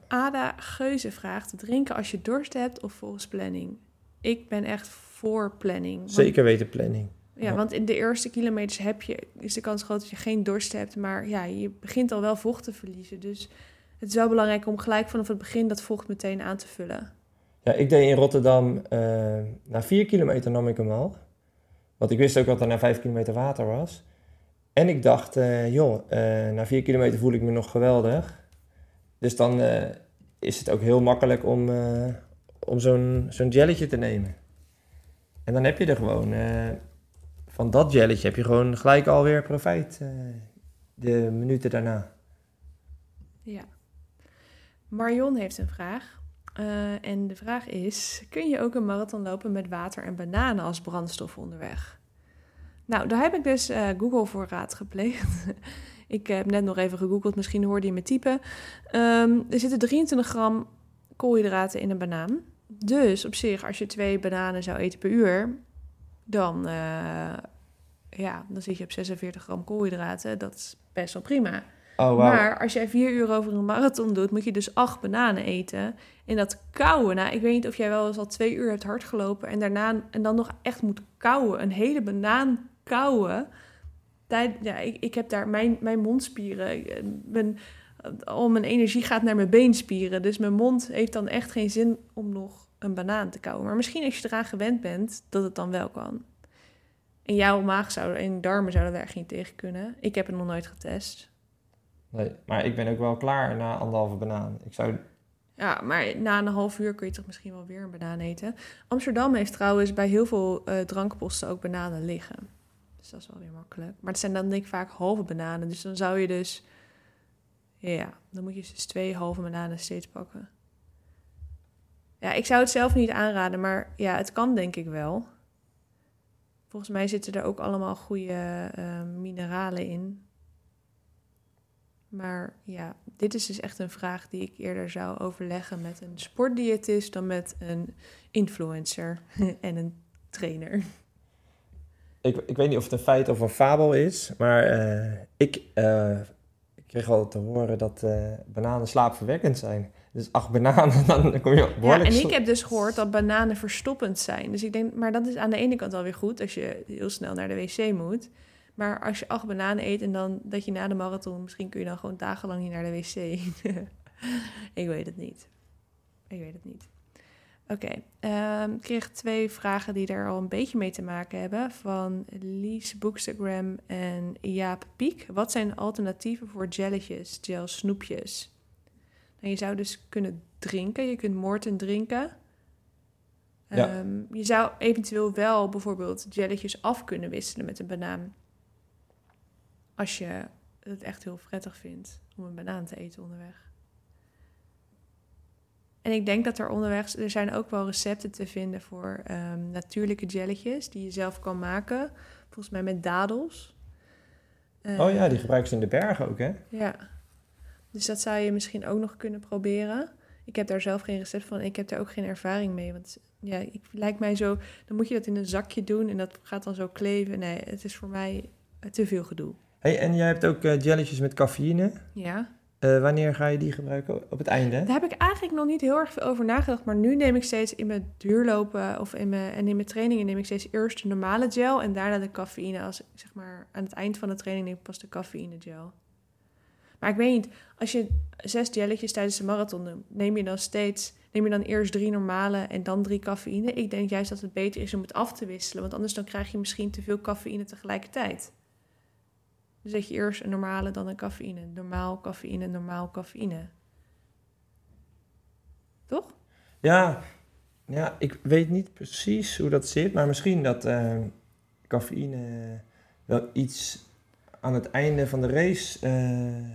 Ada Geuze vraagt: drinken als je dorst hebt of volgens planning? Ik ben echt voor planning. Want- Zeker weten planning. Ja, Ja. want in de eerste kilometers heb je, is de kans groot dat je geen dorst hebt. Maar ja, je begint al wel vocht te verliezen. Dus het is wel belangrijk om gelijk vanaf het begin dat vocht meteen aan te vullen. Ja, ik deed in Rotterdam, eh, na vier kilometer nam ik hem al. Want ik wist ook dat er na vijf kilometer water was. En ik dacht, eh, joh, eh, na vier kilometer voel ik me nog geweldig. Dus dan is het ook heel makkelijk om, om zo'n zo'n jelletje te nemen. En dan heb je er gewoon, van dat jelletje heb je gewoon gelijk alweer profijt eh, de minuten daarna. Ja. Marion heeft een vraag. Eh, en de vraag is: kun je ook een marathon lopen met water en bananen als brandstof onderweg? Nou, daar heb ik dus eh, Google voor raad gepleegd. ik heb net nog even gegoogeld, misschien hoorde je me typen. Ehm, er zitten 23 gram koolhydraten in een banaan. Dus op zich, als je twee bananen zou eten per uur, dan, eh, ja, dan zit je op 46 gram koolhydraten. Dat is best wel prima. Oh. Maar als jij vier uur over een marathon doet, moet je dus acht bananen eten. En dat kauwen, nou, ik weet niet of jij wel eens al twee uur hebt hard gelopen en daarna en dan nog echt moet kauwen, een hele banaan kauwen. Tijd, ja, ik, ik heb daar mijn, mijn mondspieren, eh, mijn, al mijn energie gaat naar mijn beenspieren. Dus mijn mond heeft dan echt geen zin om nog een banaan te kauwen. Maar misschien als je eraan gewend bent, dat het dan wel kan. En jouw maag zou, en darmen zouden daar niet tegen kunnen. Ik heb het nog nooit getest. Maar ik ben ook wel klaar na anderhalve banaan. Ik zou Ja, maar na een half uur kun je toch misschien wel weer een banaan eten. Amsterdam heeft trouwens bij heel veel eh, drankposten ook bananen liggen. Dus dat is wel weer makkelijk. Maar het zijn dan denk ik vaak halve bananen. Dus dan zou je dus... Ja, dan moet je dus twee halve bananen steeds pakken. Ja, ik zou het zelf niet aanraden, maar ja, het kan denk ik wel. Volgens mij zitten er ook allemaal goede eh, mineralen in. Maar ja, dit is dus echt een vraag die ik eerder zou overleggen met een sportdiëtist dan met een influencer en een trainer. Ik, ik weet niet of het een feit of een fabel is, maar eh, ik, eh, ik kreeg al te horen dat eh, bananen slaapverwekkend zijn. Dus acht bananen, dan kom je Ja, behoorlijk... en ik heb dus gehoord dat bananen verstoppend zijn. Dus ik denk, maar dat is aan de ene kant alweer goed als je heel snel naar de wc moet. Maar als je acht bananen eet en dan dat je na de marathon, misschien kun je dan gewoon dagenlang niet naar de wc. ik weet het niet. Ik weet het niet. Oké, ehm, ik kreeg twee vragen die daar al een beetje mee te maken hebben. Van Lies Bookstagram en Jaap Piek. Wat zijn alternatieven voor jelletjes, gel snoepjes? Nou, je zou dus kunnen drinken. Je kunt Morten drinken. Ja. Ehm, je zou eventueel wel bijvoorbeeld jelletjes af kunnen wisselen met een banaan. Als je het echt heel prettig vindt om een banaan te eten onderweg. En ik denk dat er onderweg, er zijn ook wel recepten te vinden voor ehm, natuurlijke jelletjes die je zelf kan maken. Volgens mij met dadels. oh ja, die gebruiken ze in de bergen ook, hè? ja. Dus dat zou je misschien ook nog kunnen proberen. Ik heb daar zelf geen recept van. Ik heb daar ook geen ervaring mee. Want ja, ik lijkt mij zo. Dan moet je dat in een zakje doen en dat gaat dan zo kleven. Nee, het is voor mij te veel gedoe. Hey, en jij hebt ook eh, jelletjes met cafeïne. Ja. Eh, wanneer ga je die gebruiken? Op het einde? Daar heb ik eigenlijk nog niet heel erg veel over nagedacht. Maar nu neem ik steeds in mijn duurlopen of in mijn, en in mijn trainingen neem ik steeds eerst de normale gel en daarna de cafeïne. Als zeg maar aan het eind van de training neem ik pas de cafeïne gel. Maar ik weet niet, als je zes jelletjes tijdens de marathon doet, neem je dan steeds, neem je dan eerst drie normale en dan drie cafeïne? Ik denk juist dat het beter is om het af te wisselen, want anders dan krijg je misschien te veel cafeïne tegelijkertijd. Dus dat je eerst een normale, dan een cafeïne. Normaal cafeïne, normaal cafeïne. Toch? Ja, ja, ik weet niet precies hoe dat zit, maar misschien dat eh, cafeïne wel iets aan het einde van de race eh, eh,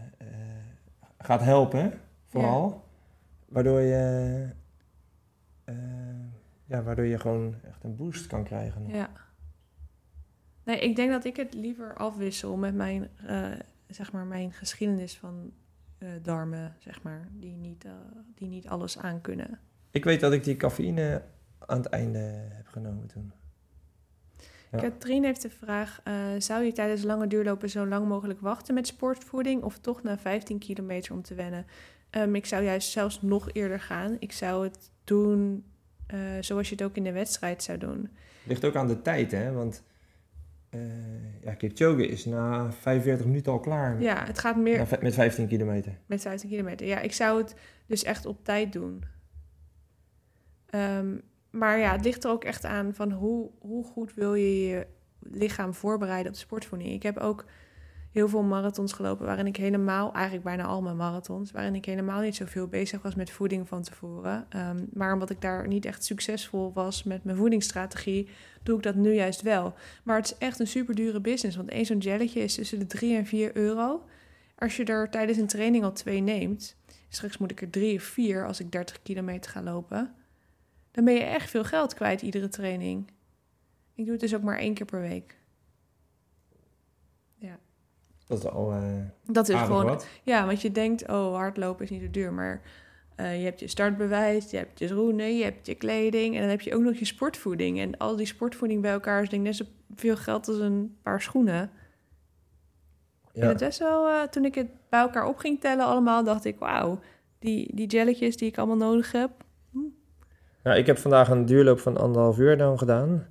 gaat helpen, vooral. Waardoor je, ja, waardoor je gewoon echt een boost kan krijgen. Ja. Nee, ik denk dat ik het liever afwissel met mijn, eh, zeg maar, mijn geschiedenis van eh, darmen, zeg maar, die niet, eh, die niet alles aankunnen. Ik weet dat ik die cafeïne aan het einde heb genomen toen. Ja. Katrien heeft de vraag, zou je tijdens lange duurlopen zo lang mogelijk wachten met sportvoeding of toch na 15 kilometer om te wennen? Ehm, ik zou juist zelfs nog eerder gaan. Ik zou het doen zoals je het ook in de wedstrijd zou doen. Ligt ook aan de tijd, hè? Want ja, Kipchoge is na 45 minuten al klaar Ja, het gaat meer, Na met 15 kilometer. Met 15 kilometer. Ja, ik zou het dus echt op tijd doen. Ehm, maar ja, het ligt er ook echt aan van hoe, hoe goed wil je je lichaam voorbereiden op de sportvoeding. Ik heb ook heel veel marathons gelopen waarin ik helemaal, eigenlijk bijna al mijn marathons, waarin ik helemaal niet zoveel bezig was met voeding van tevoren. Ehm, maar omdat ik daar niet echt succesvol was met mijn voedingsstrategie, doe ik dat nu juist wel. Maar het is echt een super dure business, want één zo'n jelletje is tussen de 3 en 4 euro. Als je er tijdens een training al twee neemt, straks moet ik er drie of vier als ik 30 kilometer ga lopen, dan ben je echt veel geld kwijt iedere training. Ik doe het dus ook maar één keer per week. Dat is al eh Dat is gewoon wat. Ja, want je denkt, oh, hardlopen is niet zo duur. Maar eh, je hebt je startbewijs, je hebt je schoenen, je hebt je kleding... en dan heb je ook nog je sportvoeding. En al die sportvoeding bij elkaar is denk ik net zoveel geld als een paar schoenen. En Ja. het best wel, eh, toen ik het bij elkaar op ging tellen allemaal... dacht ik, wauw, die, die jelletjes die ik allemaal nodig heb... Nou, ik heb vandaag een duurloop van anderhalf uur dan gedaan.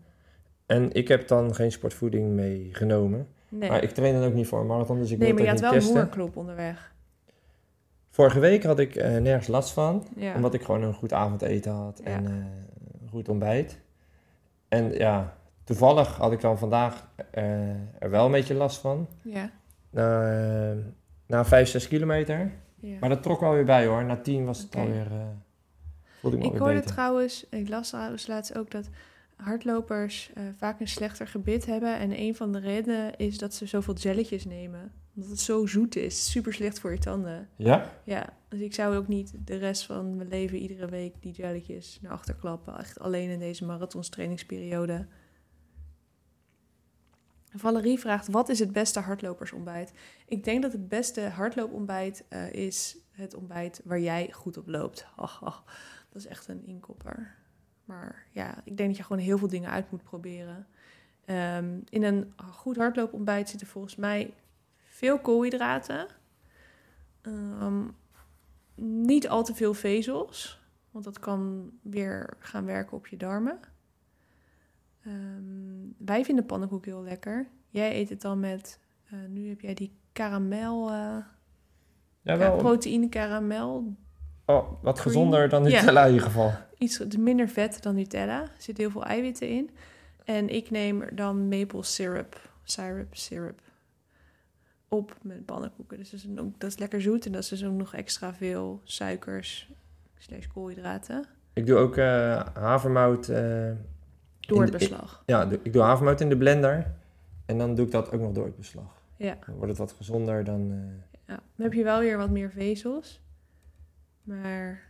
En ik heb dan geen sportvoeding meegenomen. Nee, Maar ik train dan ook niet voor een marathon, dus ik nee wil maar je het had wel niet een testen. onderweg. Vorige week had ik eh, nergens last van. Ja. Omdat ik gewoon een goed avondeten had en Ja. eh, een goed ontbijt. En ja, toevallig had ik dan vandaag eh, er wel een beetje last van. ja. Na, na 5, 6 kilometer. ja. Maar dat trok wel weer bij hoor. Na 10 was het Oké. alweer. voelde ik me Ik alweer hoorde beter. trouwens, ik las trouwens laatst ook dat hardlopers vaak een slechter gebit hebben. En een van de redenen is dat ze zoveel jelletjes nemen. Omdat het zo zoet is. Super slecht voor je tanden. Ja? Ja, dus ik zou ook niet de rest van mijn leven iedere week die jelletjes naar achter klappen. Echt alleen in deze marathonstrainingsperiode. Valerie vraagt, wat is het beste hardlopersontbijt? Ik denk dat het beste hardloopontbijt eh, is het ontbijt waar jij goed op loopt. Haha, dat is echt een inkopper. Maar ja, ik denk dat je gewoon heel veel dingen uit moet proberen. Ehm, in een goed hardloopontbijt zitten volgens mij veel koolhydraten. Ehm, niet al te veel vezels, want dat kan weer gaan werken op je darmen. Ehm, wij vinden pannenkoek heel lekker. Jij eet het dan met, eh, nu heb jij die karamel, eh Ja, wel. proteïne karamel. Oh, wat Cream. gezonder dan Ja. Nutella in ieder geval. Iets minder vet dan Nutella. Er zit heel veel eiwitten in. En ik neem er dan maple syrup, syrup, syrup op met pannenkoeken. Dus dat is, ook, dat is lekker zoet en dat is dus ook nog extra veel suikers slash koolhydraten. Ik doe ook eh, havermout. eh, Door het de- beslag. ja, ik doe havermout in de blender. En dan doe ik dat ook nog door het beslag. Ja. Dan wordt het wat gezonder dan... eh, ja. Dan heb je wel weer wat meer vezels. Maar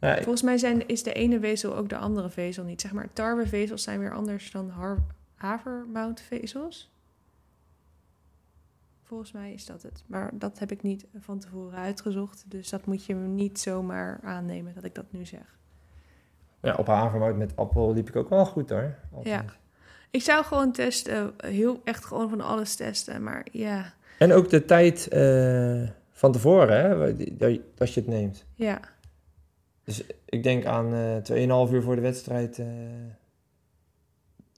ja, volgens mij zijn, is de ene vezel ook de andere vezel niet. Zeg maar, tarwevezels zijn weer anders dan havermoutvezels. Volgens mij is dat het. Maar dat heb ik niet van tevoren uitgezocht. Dus dat moet je niet zomaar aannemen dat ik dat nu zeg. ja, op havermout met appel liep ik ook wel goed hoor. Altijd. Ja. Ik zou gewoon testen, heel echt gewoon van alles testen. Maar ja, En ook de tijd eh, van tevoren, hè, als je het neemt. ja, Dus ik denk aan eh 2,5 uur voor de wedstrijd eh,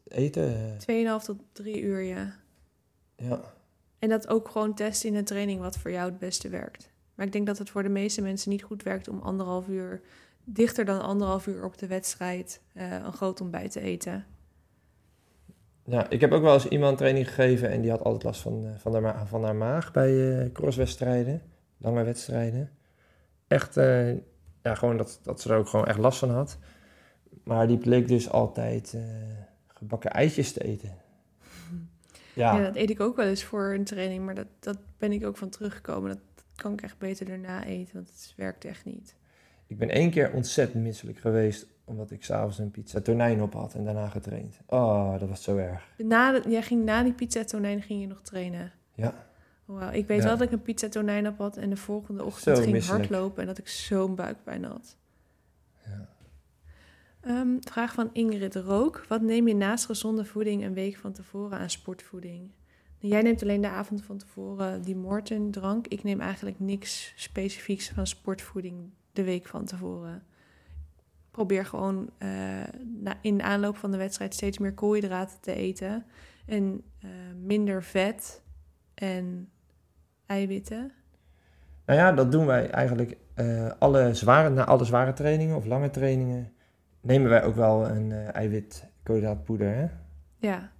eten. eh, 2,5 tot 3 uur, ja. ja. En dat ook gewoon testen in de training wat voor jou het beste werkt. Maar ik denk dat het voor de meeste mensen niet goed werkt om anderhalf uur, dichter dan anderhalf uur op de wedstrijd, eh, een groot ontbijt te eten. ja, ik heb ook wel eens iemand training gegeven en die had altijd last van, eh, van, haar, van haar maag bij eh, crosswedstrijden, lange wedstrijden. Echt, ja, gewoon dat, dat ze er ook gewoon echt last van had. Maar die bleek dus altijd gebakken eitjes te eten. Ja. Ja, dat eet ik ook wel eens voor een training, maar dat, dat ben ik ook van teruggekomen. Dat, dat kan ik echt beter daarna eten, want het werkt echt niet. ik ben één keer ontzettend misselijk geweest omdat ik s'avonds een pizza tonijn op had en daarna getraind. Oh, dat was zo erg. Na de, jij ging na die pizza tonijn ging je nog trainen. Ja. Ik weet Ja. wel dat ik een pizza tonijn op had en de volgende ochtend Zo ging misselijk. hardlopen en dat ik zo'n buikpijn had. Ehm, vraag van Ingrid Rook. Wat neem je naast gezonde voeding een week van tevoren aan sportvoeding? Jij neemt alleen de avond van tevoren die Morten drank. Ik neem eigenlijk niks specifieks van sportvoeding de week van tevoren. Probeer gewoon eh, in de aanloop van de wedstrijd steeds meer koolhydraten te eten. En eh, minder vet en eiwitten. Nou ja, dat doen wij eigenlijk eh, alle zware, na alle zware trainingen of lange trainingen nemen wij ook wel een eh eiwit koolhydraatpoeder. Hè? Ja.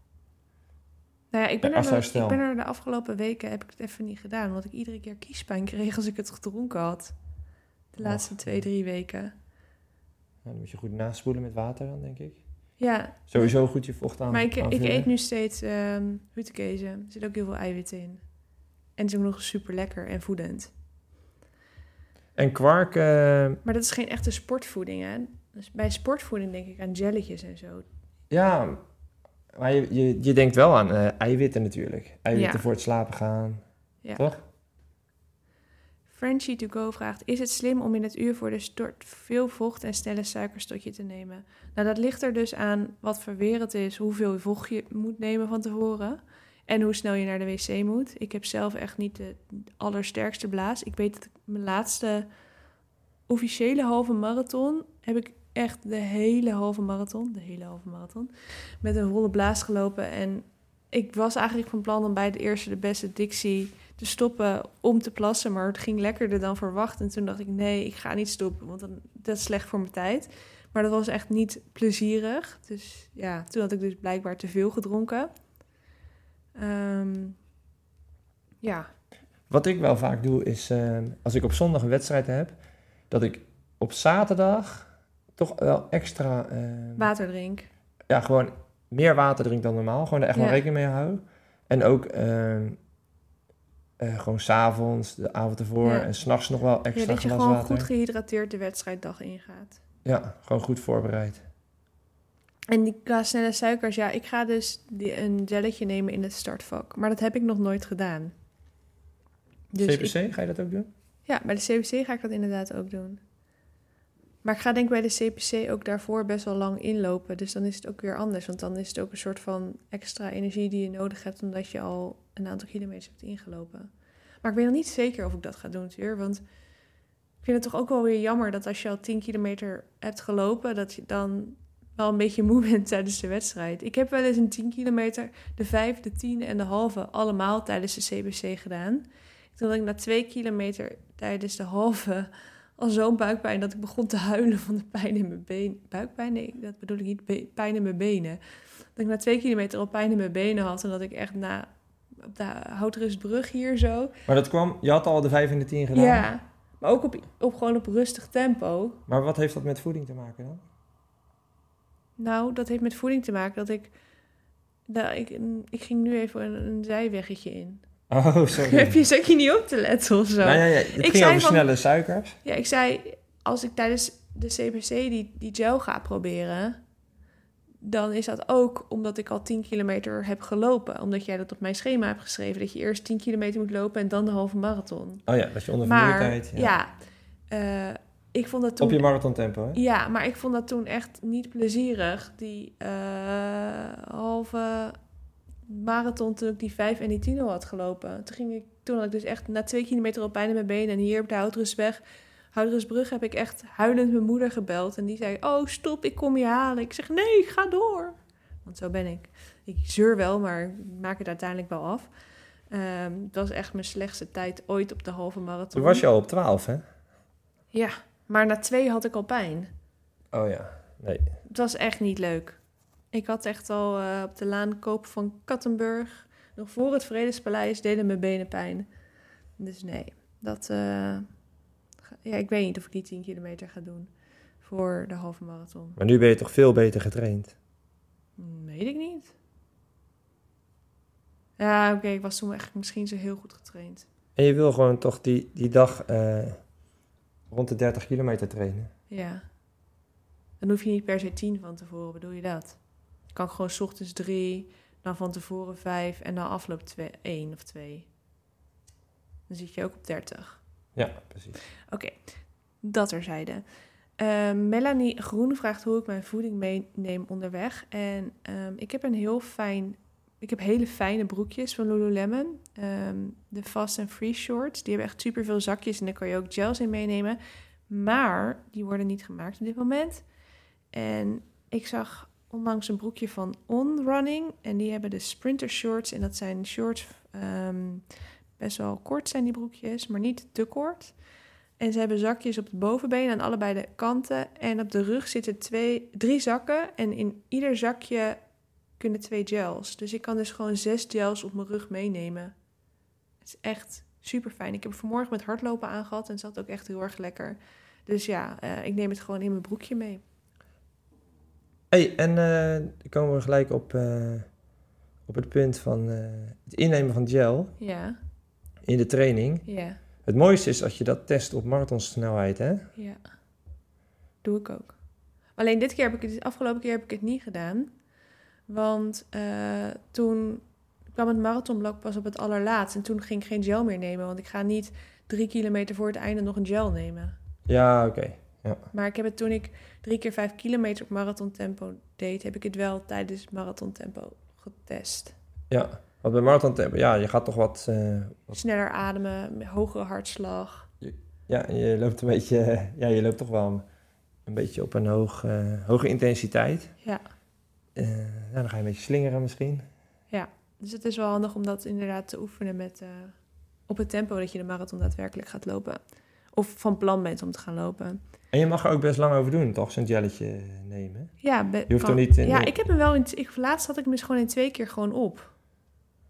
Nou ja, ik ben, Ja, er ik ben er de afgelopen weken heb ik het even niet gedaan. Omdat ik iedere keer kiespijn kreeg als ik het gedronken had. De Och, laatste twee, ja. drie weken. Nou, dan moet je goed naspoelen met water dan, denk ik. Ja, Sowieso goed je vocht aan maar ik, ik eet nu steeds hutekezen. Er zit ook heel veel eiwitten in. En het is ook nog super lekker en voedend. En kwark, eh, Maar dat is geen echte sportvoeding, hè? Dus bij sportvoeding denk ik aan jelletjes en zo. ja, maar je, je, je denkt wel aan eh, eiwitten natuurlijk. Eiwitten Ja. voor het slapen gaan, Ja. toch? Frenchie to go vraagt: Is het slim om in het uur voor de stort veel vocht en snelle suikers tot je te nemen? Nou, dat ligt er dus aan wat het is, hoeveel vocht je moet nemen van tevoren en hoe snel je naar de wc moet. Ik heb zelf echt niet de allersterkste blaas. Ik weet dat ik mijn laatste officiële halve marathon heb ik echt de hele halve marathon, de hele halve marathon, met een volle blaas gelopen. En ik was eigenlijk van plan om bij de eerste de beste Dixie te stoppen om te plassen, maar het ging lekkerder dan verwacht. En toen dacht ik, nee, ik ga niet stoppen, want dan, dat is slecht voor mijn tijd. Maar dat was echt niet plezierig. Dus ja, toen had ik dus blijkbaar te veel gedronken. Ehm, ja, Wat ik wel vaak doe is, eh, als ik op zondag een wedstrijd heb, dat ik op zaterdag toch wel extra, eh, water drink. ja, gewoon meer water drink dan normaal. Gewoon er echt wel Ja. rekening mee hou. En ook eh, eh, gewoon s'avonds, de avond ervoor Ja. en s'nachts nog wel Ja, extra dat je gewoon water. goed gehydrateerd de wedstrijddag ingaat. Ja, gewoon goed voorbereid. En die qua snelle suikers, ja, ik ga dus die, een jelletje nemen in het startvak. Maar dat heb ik nog nooit gedaan. Dus ik- ga je dat ook doen? ja, bij de CPC ga ik dat inderdaad ook doen. Maar ik ga denk bij de CPC ook daarvoor best wel lang inlopen. Dus dan is het ook weer anders. Want dan is het ook een soort van extra energie die je nodig hebt... omdat je al een aantal kilometers hebt ingelopen. Maar ik weet nog niet zeker of ik dat ga doen. Want ik vind het toch ook wel weer jammer dat als je al 10 kilometer hebt gelopen... dat je dan wel een beetje moe bent tijdens de wedstrijd. Ik heb wel eens een 10 kilometer, de 5, de 10 en de halve... allemaal tijdens de CPC gedaan. Toen had ik na twee kilometer tijdens de halve al zo'n buikpijn dat ik begon te huilen van de pijn in mijn been. Buikpijn? Nee, dat bedoel ik niet. Pijn in mijn benen. Dat ik na twee kilometer al pijn in mijn benen had en dat ik echt na op de Houtrustbrug hier zo. Maar dat kwam, je had al de 5 en de 10 gedaan? Ja, Maar ook op, op gewoon op rustig tempo. Maar wat heeft dat met voeding te maken dan? Nou, dat heeft met voeding te maken dat ik... Nou, ik, ik ging nu even een, een zijweggetje in. Oh, sorry. Heb je, je niet op te letten of zo? Nou ja, ja, het Ik ging zei over van- snelle suikers. Ja, ik zei, als ik tijdens de CBC die, die gel ga proberen, dan is dat ook omdat ik al 10 kilometer heb gelopen. Omdat jij dat op mijn schema hebt geschreven, dat je eerst 10 kilometer moet lopen en dan de halve marathon. Oh ja, dat je onder vermoeidheid... ja, eh, ik vond dat toen... Op je marathontempo, hè? Ja, maar ik vond dat toen echt niet plezierig. Die eh, halve marathon toen ik die 5 en die 10 al had gelopen. Toen, ging ik, toen had ik dus echt na twee kilometer al pijn in mijn benen. En hier op de Houtrusweg, Houtrusbrug, heb ik echt huilend mijn moeder gebeld. En die zei, oh stop, ik kom je halen. Ik zeg, nee, ga door. Want zo ben ik. Ik zeur wel, maar ik maak het uiteindelijk wel af. Ehm, het was echt mijn slechtste tijd ooit op de halve marathon. Toen was je al op 12, hè? Ja, maar na twee had ik al pijn. Oh ja, nee. Het was echt niet leuk. Ik had echt al eh, op de laan koop van Kattenburg, nog voor het Vredespaleis, deden mijn benen pijn. Dus nee, dat. eh, ja, ik weet niet of ik die 10 kilometer ga doen voor de halve marathon. Maar nu ben je toch veel beter getraind? Hm, Weet ik niet. Ja, oké, ik was toen echt misschien zo heel goed getraind. En je wil gewoon toch die, die dag eh, rond de 30 kilometer trainen. Ja. Dan hoef je niet per se 10 van tevoren, bedoel je dat? Kan gewoon 's ochtends 3, dan van tevoren 5 en dan afloop 1 of 2. Dan zit je ook op 30. Ja, precies. Oké, dat erzijde. Eh, Melanie Groen vraagt hoe ik mijn voeding meeneem onderweg. En ehm, ik heb een heel fijn... Ik heb hele fijne broekjes van Lululemon. Ehm, de Fast and Free Shorts. Die hebben echt superveel zakjes en daar kan je ook gels in meenemen. Maar die worden niet gemaakt op dit moment. En ik zag onlangs een broekje van On Running. En die hebben de Sprinter Shorts. En dat zijn shorts... ehm, best wel kort zijn die broekjes, maar niet te kort. En ze hebben zakjes op de bovenbeen aan allebei de kanten. En op de rug zitten twee, drie zakken. En in ieder zakje kunnen twee gels. Dus ik kan dus gewoon zes gels op mijn rug meenemen. Het is echt super fijn. Ik heb vanmorgen met hardlopen aangehad en het zat ook echt heel erg lekker. Dus ja, eh, ik neem het gewoon in mijn broekje mee. Hey, en eh, dan komen we gelijk op, eh, op het punt van eh, het innemen van gel Ja, in de training. ja, Het mooiste is als je dat test op marathonsnelheid, hè? ja. Doe ik ook. Alleen dit keer heb ik het, de afgelopen keer heb ik het niet gedaan. Want eh, toen kwam het marathonblok pas op het allerlaatst. En toen ging ik geen gel meer nemen. Want ik ga niet drie kilometer voor het einde nog een gel nemen. Ja, oké. Maar ik heb het toen ik drie keer vijf kilometer op marathontempo deed, heb ik het wel tijdens marathontempo getest. Ja, want bij marathontempo, ja, je gaat toch wat... eh, wat Sneller ademen, hogere hartslag. ja, je loopt een beetje... ja, je loopt toch wel een beetje op een hoog, eh, hoge intensiteit. Ja. Eh, nou, dan ga je een beetje slingeren misschien. Dus het is wel handig om dat inderdaad te oefenen met, op het tempo dat je de marathon daadwerkelijk gaat lopen. Of van plan bent om te gaan lopen. En je mag er ook best lang over doen, toch? Zo'n gelletje nemen. Ja, be- Je hoeft kan- er niet in- Ja, ik heb hem wel in. t- Ik, laatst had ik hem dus gewoon in twee keer gewoon op.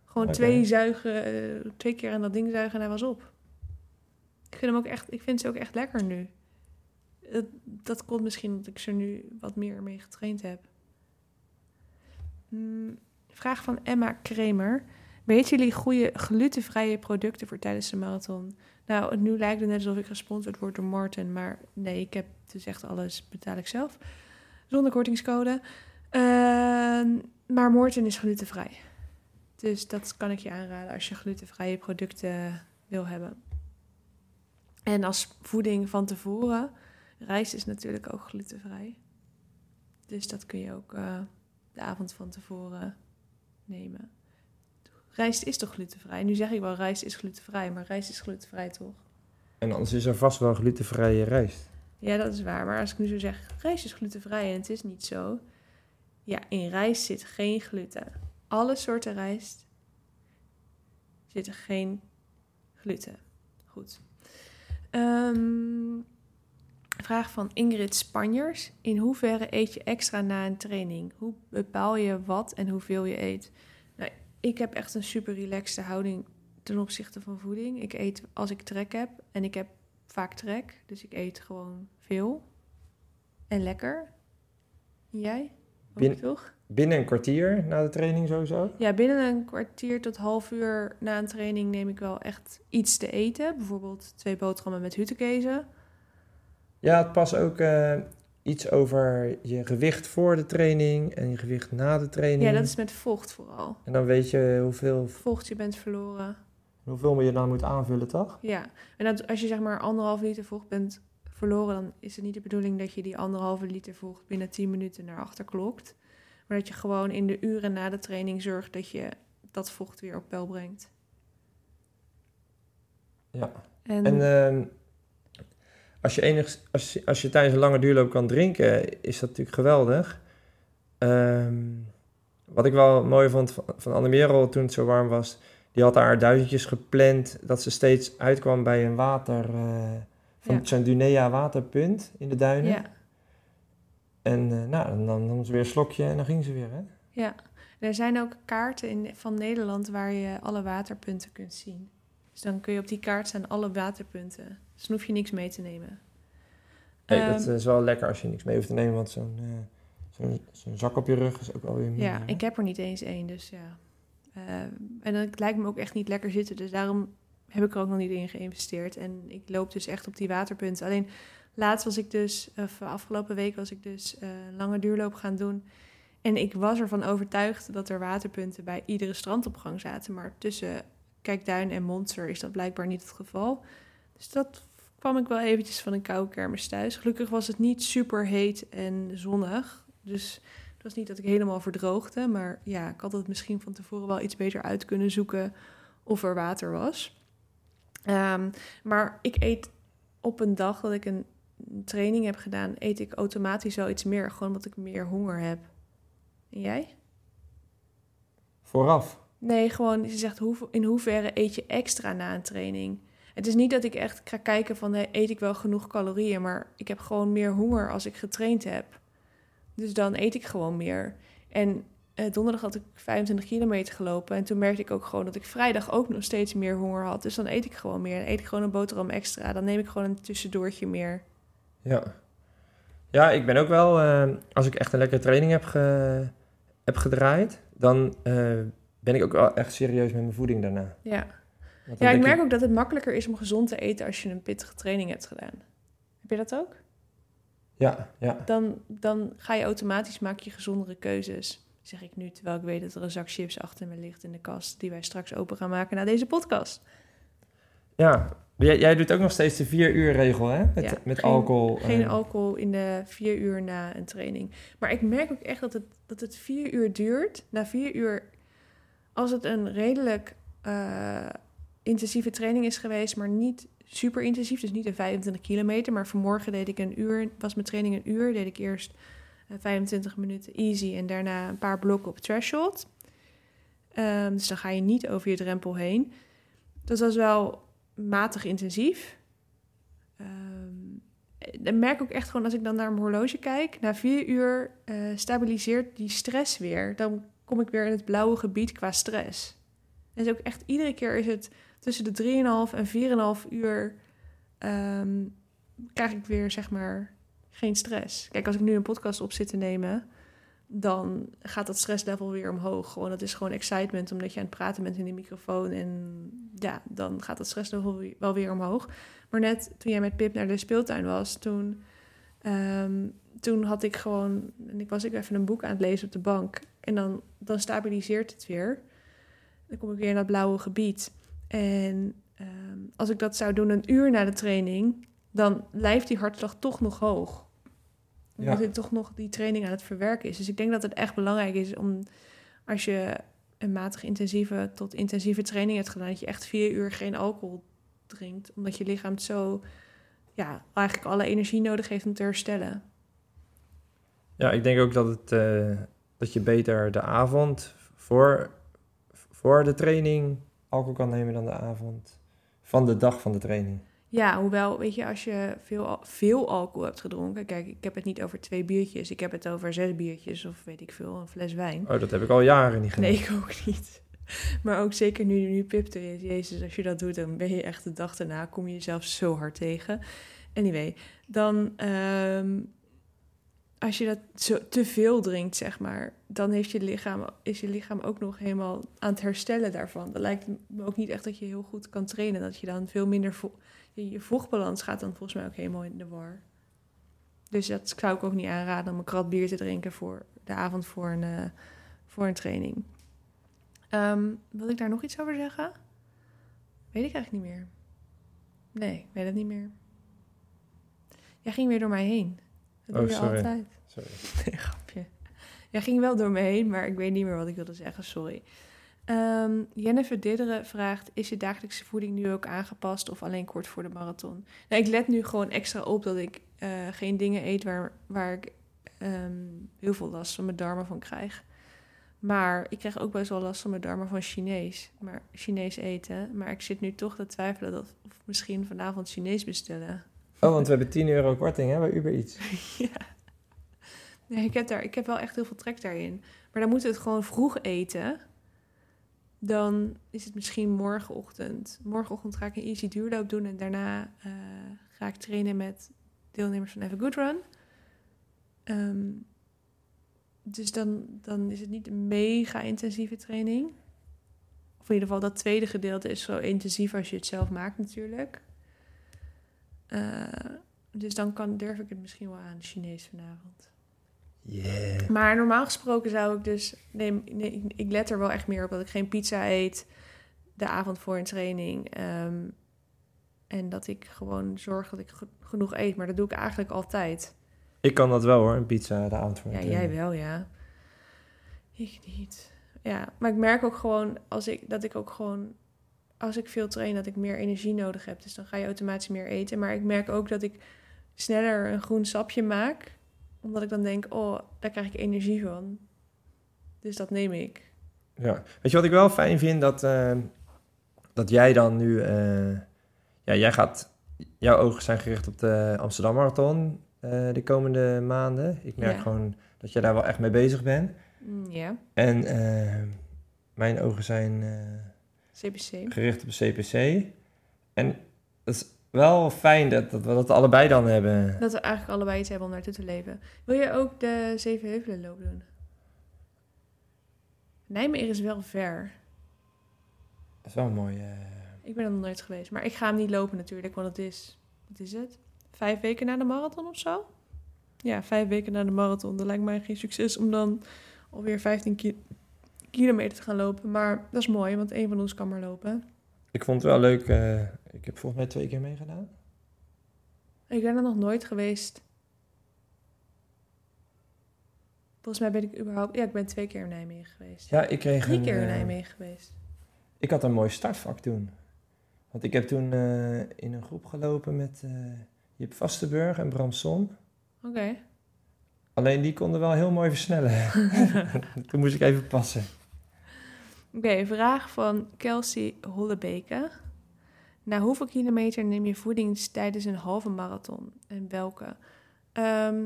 Gewoon twee zuigen, eh, twee keer aan dat ding zuigen en hij was op. Ik vind hem ook echt, ik vind ze ook echt lekker nu. Dat, dat komt misschien omdat ik ze nu wat meer mee getraind heb. Hmm, vraag van Emma Kremer. Weten jullie goede glutenvrije producten voor tijdens de marathon? Nou, nu lijkt het net alsof ik gesponsord word door Martin, maar nee, ik heb dus echt alles betaal ik zelf. Zonder kortingscode. Ehm, maar Morten is glutenvrij. Dus dat kan ik je aanraden als je glutenvrije producten wil hebben. En als voeding van tevoren, rijst is natuurlijk ook glutenvrij. Dus dat kun je ook eh, de avond van tevoren nemen. Rijst is toch glutenvrij? Nu zeg ik wel, rijst is glutenvrij, maar rijst is glutenvrij toch? En anders is er vast wel glutenvrije rijst. Ja, dat is waar. Maar als ik nu zo zeg, rijst is glutenvrij en het is niet zo. Ja, in rijst zit geen gluten. Alle soorten rijst zitten geen gluten. Goed. Ehm, vraag van Ingrid Spanjers. In hoeverre eet je extra na een training? Hoe bepaal je wat en hoeveel je eet? Ik heb echt een super relaxte houding ten opzichte van voeding. Ik eet als ik trek heb en ik heb vaak trek. Dus ik eet gewoon veel en lekker. En jij? Ook Bin- toch? Binnen een kwartier na de training sowieso. Ja, binnen een kwartier tot half uur na een training neem ik wel echt iets te eten. Bijvoorbeeld twee boterhammen met hutekezen. Ja, het pas ook eh, iets over je gewicht voor de training en je gewicht na de training. Ja, dat is met vocht vooral. En dan weet je hoeveel, Vocht, je bent verloren. hoeveel je dan moet aanvullen, toch? Ja, en dat, als je zeg maar anderhalf liter vocht bent verloren, dan is het niet de bedoeling dat je die anderhalve liter vocht binnen 10 minuten naar achter klokt. Maar dat je gewoon in de uren na de training zorgt dat je dat vocht weer op peil brengt. Ja. En, En ehm, als, je enig, als, je- als je tijdens een lange duurloop kan drinken, is dat natuurlijk geweldig. Ehm, wat ik wel mooi vond van, van Anne Merel toen het zo warm was, die had haar duizendjes gepland dat ze steeds uitkwam bij een water, eh, van Ja. waterpunt in de duinen. ja, En eh, nou, dan, dan nam ze weer een slokje en dan ging ze weer, hè? ja. En er zijn ook kaarten in, van Nederland waar je alle waterpunten kunt zien. Dus dan kun je op die kaart staan alle waterpunten. Dus dan hoef je niks mee te nemen. Nee, Ehm, dat is wel lekker als je niks mee hoeft te nemen, want zo'n eh, zo'n zo'n zak op je rug is ook wel weer minder. Ja, hè? ik heb er niet eens één, dus ja. Eh, en het lijkt me ook echt niet lekker zitten, dus daarom heb ik er ook nog niet in geïnvesteerd. En ik loop dus echt op die waterpunten. Alleen laatst was ik dus, of afgelopen week was ik dus eh, lange duurloop gaan doen. En ik was ervan overtuigd dat er waterpunten bij iedere strandopgang zaten. Maar tussen Kijkduin en Monster is dat blijkbaar niet het geval. Dus dat kwam ik wel eventjes van een koude kermis thuis. Gelukkig was het niet super heet en zonnig. Dus het was niet dat ik helemaal verdroogde, maar ja, ik had het misschien van tevoren wel iets beter uit kunnen zoeken of er water was. Ehm, maar ik eet op een dag dat ik een training heb gedaan, eet ik automatisch wel iets meer, gewoon omdat ik meer honger heb. En jij? Vooraf. Nee, gewoon, ze zegt in hoeverre eet je extra na een training? Het is niet dat ik echt ga kijken van eet ik wel genoeg calorieën, maar ik heb gewoon meer honger als ik getraind heb. Dus dan eet ik gewoon meer. En eh, donderdag had ik 25 kilometer gelopen en toen merkte ik ook gewoon dat ik vrijdag ook nog steeds meer honger had. Dus dan eet ik gewoon meer. Dan eet ik gewoon een boterham extra. Dan neem ik gewoon een tussendoortje meer. Ja. Ja, ik ben ook wel, eh, als ik echt een lekkere training heb, heb gedraaid, dan eh, ben ik ook wel echt serieus met mijn voeding daarna. Ja. Ja, ik merk ook dat het makkelijker is om gezond te eten als je een pittige training hebt gedaan. Heb je dat ook? Ja, ja. dan, dan ga je automatisch maak je gezondere keuzes. Zeg ik nu, terwijl ik weet dat er een zak chips achter me ligt in de kast... die wij straks open gaan maken na deze podcast. Ja, jij, jij doet ook nog steeds de vier uur regel, hè? Met, Ja, met geen- alcohol. Geen eh. alcohol in de vier uur na een training. Maar ik merk ook echt dat het, dat het vier uur duurt. Na vier uur, als het een redelijk eh, intensieve training is geweest... maar niet super intensief, dus niet een 25 kilometer... maar vanmorgen deed ik een uur, was mijn training een uur... deed ik eerst eh, 25 minuten easy en daarna een paar blokken op threshold. Ehm, dus dan ga je niet over je drempel heen. Dat was wel matig intensief. Ehm, dan merk ik ook echt gewoon als ik dan naar mijn horloge kijk, na vier uur eh, stabiliseert die stress weer. Dan kom ik weer in het blauwe gebied qua stress. En is ook echt iedere keer is het tussen de 3,5 en 4,5 uur ehm, krijg ik weer zeg maar geen stress. Kijk, als ik nu een podcast op zit te nemen, dan gaat dat stresslevel weer omhoog. Gewoon, dat is gewoon excitement, omdat je aan het praten bent in de microfoon. En ja, dan gaat dat stresslevel wel weer omhoog. Maar net toen jij met Pip naar de speeltuin was, toen, ehm, toen had ik gewoon... En ik was ook even een boek aan het lezen op de bank. En dan, dan stabiliseert het weer. Dan kom ik weer in dat blauwe gebied. En ehm, als ik dat zou doen een uur na de training... dan blijft die hartslag toch nog hoog omdat Ja. het toch nog die training aan het verwerken is. Dus ik denk dat het echt belangrijk is om als je een matig intensieve tot intensieve training hebt gedaan, dat je echt vier uur geen alcohol drinkt, omdat je lichaam het zo ja eigenlijk alle energie nodig heeft om te herstellen. Ja, ik denk ook dat, het, eh, dat je beter de avond voor, voor de training alcohol kan nemen dan de avond van de dag van de training. Ja, hoewel, weet je, als je veel, veel alcohol hebt gedronken, kijk, ik heb het niet over twee biertjes, ik heb het over zes biertjes of weet ik veel, een fles wijn. Oh, dat heb ik al jaren niet gedaan. Nee, ik ook niet. maar ook zeker nu, nu Pip er is. Jezus, als je dat doet, dan ben je echt de dag daarna... kom je jezelf zo hard tegen. Anyway, dan... ehm, als je dat zo te veel drinkt, zeg maar... dan heeft je lichaam, is je lichaam ook nog helemaal aan het herstellen daarvan. Dan lijkt me ook niet echt dat je heel goed kan trainen. Dat je dan veel minder... je, vochtbalans gaat dan volgens mij ook helemaal in de war. Dus dat zou ik ook niet aanraden om een krat bier te drinken voor de avond voor een, eh, voor een training. Wil ik daar nog iets over zeggen? Weet ik eigenlijk niet meer. Nee, weet het niet meer. Jij ging weer door mij heen. Dat Oh, doe je sorry. altijd. Sorry. Nee, grapje. Jij ging wel door me heen, maar ik weet niet meer wat ik wilde zeggen, sorry. Ehm Jennifer Didderen vraagt, is je dagelijkse voeding nu ook aangepast of alleen kort voor de marathon? Nou, ik let nu gewoon extra op dat ik eh, geen dingen eet waar, waar ik ehm, heel veel last van mijn darmen van krijg. Maar ik krijg ook best wel last van mijn darmen van Chinees, maar, Chinees eten. Maar ik zit nu toch te twijfelen dat of misschien vanavond Chinees bestellen. Oh, want we hebben 10 euro korting hè, bij Uber Eats. ja. Nee, ik heb, daar, ik heb wel echt heel veel trek daarin. Maar dan moeten we het gewoon vroeg eten. Dan is het misschien morgenochtend. Morgenochtend ga ik een easy duurloop doen. En daarna eh, ga ik trainen met deelnemers van Have a Good Run. Ehm, dus dan, dan is het niet een mega intensieve training. Of in ieder geval dat tweede gedeelte is zo intensief als je het zelf maakt natuurlijk. Eh, dus dan kan, durf ik het misschien wel aan, Chinees vanavond. Yeah. Maar normaal gesproken zou ik dus... Nee, nee, ik- let er wel echt meer op dat ik geen pizza eet de avond voor een training. ehm, en dat ik gewoon zorg dat ik ge- genoeg eet. Maar dat doe ik eigenlijk altijd. Ik kan dat wel hoor, een pizza de avond voor Ja, een jij training. wel, ja. Ik niet. Ja, maar ik merk ook gewoon als ik, dat ik ook gewoon... Als ik veel train, dat ik meer energie nodig heb. Dus dan ga je automatisch meer eten. Maar ik merk ook dat ik sneller een groen sapje maak. Omdat ik dan denk, oh, daar krijg ik energie van. Dus dat neem ik. Ja. Weet je wat ik wel fijn vind? Dat, eh, dat jij dan nu... eh, ja, jij gaat... Jouw ogen zijn gericht op de Amsterdam Marathon eh, de komende maanden. Ik merk Ja. gewoon dat jij daar wel echt mee bezig bent. Mm, Ja, En mijn ogen zijn CPC. gericht op CPC. En dat is wel fijn dat, dat we dat allebei dan hebben. Dat we eigenlijk allebei iets hebben om naartoe te leven. Wil je ook de Zevenheuvelenloop doen? Nijmegen is wel ver. Dat is wel mooi. eh. Ik ben er nog nooit geweest. Maar ik ga hem niet lopen natuurlijk, want het is... Wat is het? Vijf weken na de marathon of zo? Ja, vijf weken na de marathon. Dat lijkt mij geen succes om dan alweer 15 ki- kilometer te gaan lopen. Maar dat is mooi, want één van ons kan maar lopen. Ik vond het wel leuk. eh, ik heb volgens mij twee keer meegedaan. Ik ben er nog nooit geweest. Volgens mij ben ik überhaupt... Ja, ik ben twee keer in Nijmegen geweest. Ja, ik kreeg Drie een, keer in eh, Nijmegen geweest. Ik had een mooi startvak toen. Want ik heb toen eh, in een groep gelopen met eh Jip Vastenburg en Bram Som. Oké. Alleen die konden wel heel mooi versnellen. toen moest ik even passen. Oké, vraag van Kelsey Hollebeke. Na hoeveel kilometer neem je voeding tijdens een halve marathon? En welke? Ehm,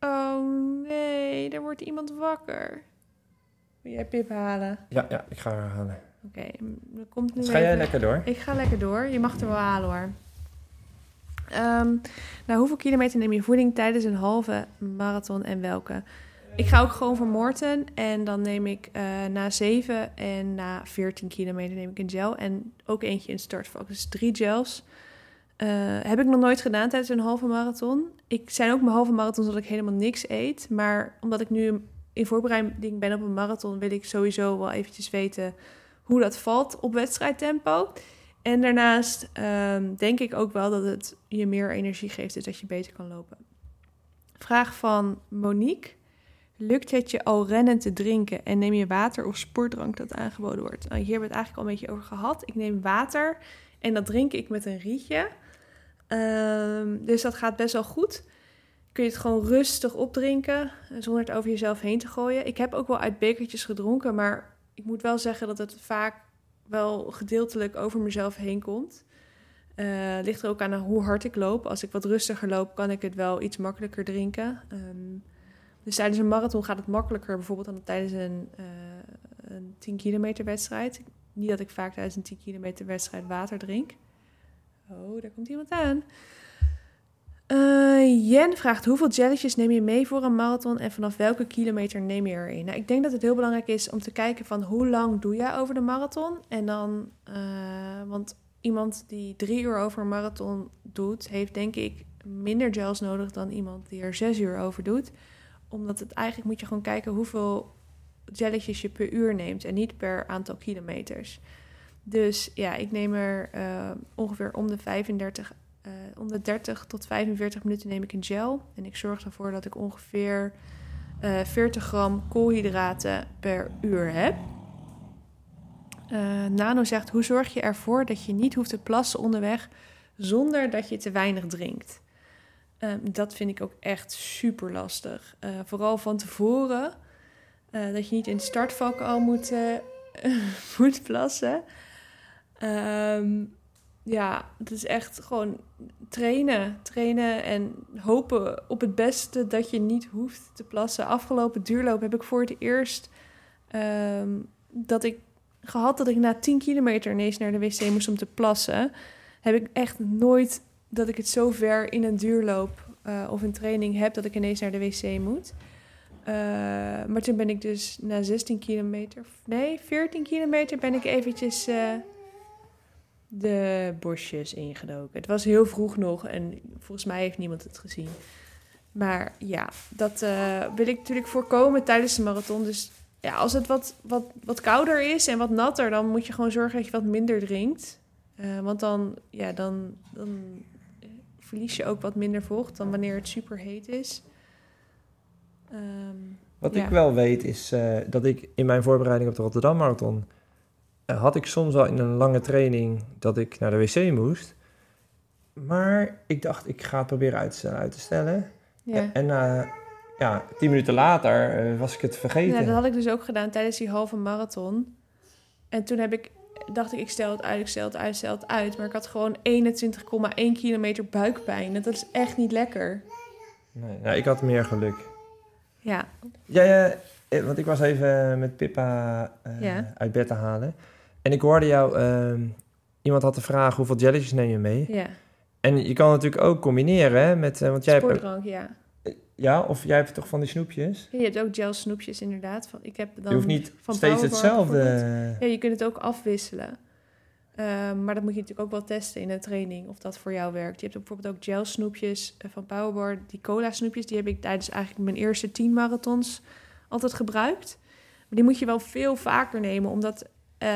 oh nee, er wordt iemand wakker. Wil jij Pip halen? Ja, ja, ik ga haar halen. Oké, er komt nu Dus ga jij lekker door? Ik ga lekker door. Je mag er wel halen hoor. Ehm nou, hoeveel kilometer neem je voeding tijdens een halve marathon en welke? Ik ga ook gewoon voor Morten en dan neem ik eh, na 7 en na 14 kilometer neem ik een gel en ook eentje in startvak. Dus drie gels. Eh, heb ik nog nooit gedaan tijdens een halve marathon. Ik zijn ook mijn halve marathons dat ik helemaal niks eet. Maar omdat ik nu in voorbereiding ben op een marathon, wil ik sowieso wel eventjes weten hoe dat valt op wedstrijdtempo. En daarnaast ehm, denk ik ook wel dat het je meer energie geeft, dus dat je beter kan lopen. Vraag van Monique. Lukt het je al rennen te drinken en neem je water of sportdrank dat aangeboden wordt? Nou, hier hebben we het eigenlijk al een beetje over gehad. Ik neem water en dat drink ik met een rietje. Ehm, dus dat gaat best wel goed. Kun je het gewoon rustig opdrinken zonder het over jezelf heen te gooien. Ik heb ook wel uit bekertjes gedronken, maar ik moet wel zeggen dat het vaak wel gedeeltelijk over mezelf heen komt. Eh ligt er ook aan hoe hard ik loop. Als ik wat rustiger loop, kan ik het wel iets makkelijker drinken. Ehm, dus tijdens een marathon gaat het makkelijker, bijvoorbeeld dan tijdens een, eh, een 10 kilometer wedstrijd. Niet dat ik vaak tijdens een 10 kilometer wedstrijd water drink. Oh, daar komt iemand aan. Eh, Jen vraagt hoeveel jelletjes neem je mee voor een marathon en vanaf welke kilometer neem je erin? Nou, ik denk dat het heel belangrijk is om te kijken van hoe lang doe jij over de marathon. En dan, eh, want iemand die drie uur over een marathon doet, heeft denk ik minder gels nodig dan iemand die er zes uur over doet. Omdat het eigenlijk moet je gewoon kijken hoeveel jelletjes je per uur neemt en niet per aantal kilometers. Dus ja, ik neem er eh, ongeveer om de 35 uh, om de 30 tot 45 minuten neem ik een gel. En ik zorg ervoor dat ik ongeveer uh, 40 gram koolhydraten per uur heb. Nano zegt: Hoe zorg je ervoor dat je niet hoeft te plassen onderweg zonder dat je te weinig drinkt? Um, dat vind ik ook echt super lastig. Uh, vooral van tevoren. dat je niet in het startvak al moet, moet plassen. Um, ja, het is echt gewoon trainen. Trainen en hopen op het beste dat je niet hoeft te plassen. Afgelopen duurloop heb ik voor het eerst um, dat ik gehad dat ik na 10 kilometer ineens naar de wc moest om te plassen. Heb ik echt nooit dat ik het zo ver in een duurloop uh, of een training heb dat ik ineens naar de wc moet. Uh, maar toen ben ik dus na 16 kilometer, nee, 14 kilometer ben ik eventjes uh, de bosjes ingedoken. Het was heel vroeg nog en volgens mij heeft niemand het gezien. Maar ja, dat wil ik natuurlijk voorkomen tijdens de marathon. Dus ja, als het wat, wat, wat kouder is en wat natter, dan moet je gewoon zorgen dat je wat minder drinkt. Want dan, ja, dan, dan verlies je ook wat minder vocht dan wanneer het super heet is. Um, wat ja. ik wel weet is uh, dat ik in mijn voorbereiding op de Rotterdam Marathon had ik soms al in een lange training dat ik naar de wc moest. Maar ik dacht, ik ga het proberen uit te stellen. Uit te stellen. Ja. En na uh, ja, tien minuten later was ik het vergeten. Ja, dat had ik dus ook gedaan tijdens die halve marathon. En toen heb ik, dacht ik, ik stel het uit, ik stel het uit, ik stel het uit. Maar ik had gewoon 21,1 kilometer buikpijn. Dat is echt niet lekker. Nee, nou, ik had meer geluk. Ja. Ja, ja want ik was even met Pippa uh, ja. uit bed te halen. En ik hoorde jou, uh, iemand had de vraag hoeveel jelletjes neem je mee? Ja. En je kan natuurlijk ook combineren, hè? Met, uh, want jij Sportdrank, ja. Ja, of jij hebt toch van die snoepjes? Ja, je hebt ook gel snoepjes inderdaad. Van, ik heb dan je hoeft niet van steeds hetzelfde... Ja, je kunt het ook afwisselen. Uh, maar dat moet je natuurlijk ook wel testen in een training of dat voor jou werkt. Je hebt ook bijvoorbeeld ook gel snoepjes van Powerbar. Die cola snoepjes, die heb ik tijdens eigenlijk mijn eerste tien marathons altijd gebruikt. Maar die moet je wel veel vaker nemen, omdat uh,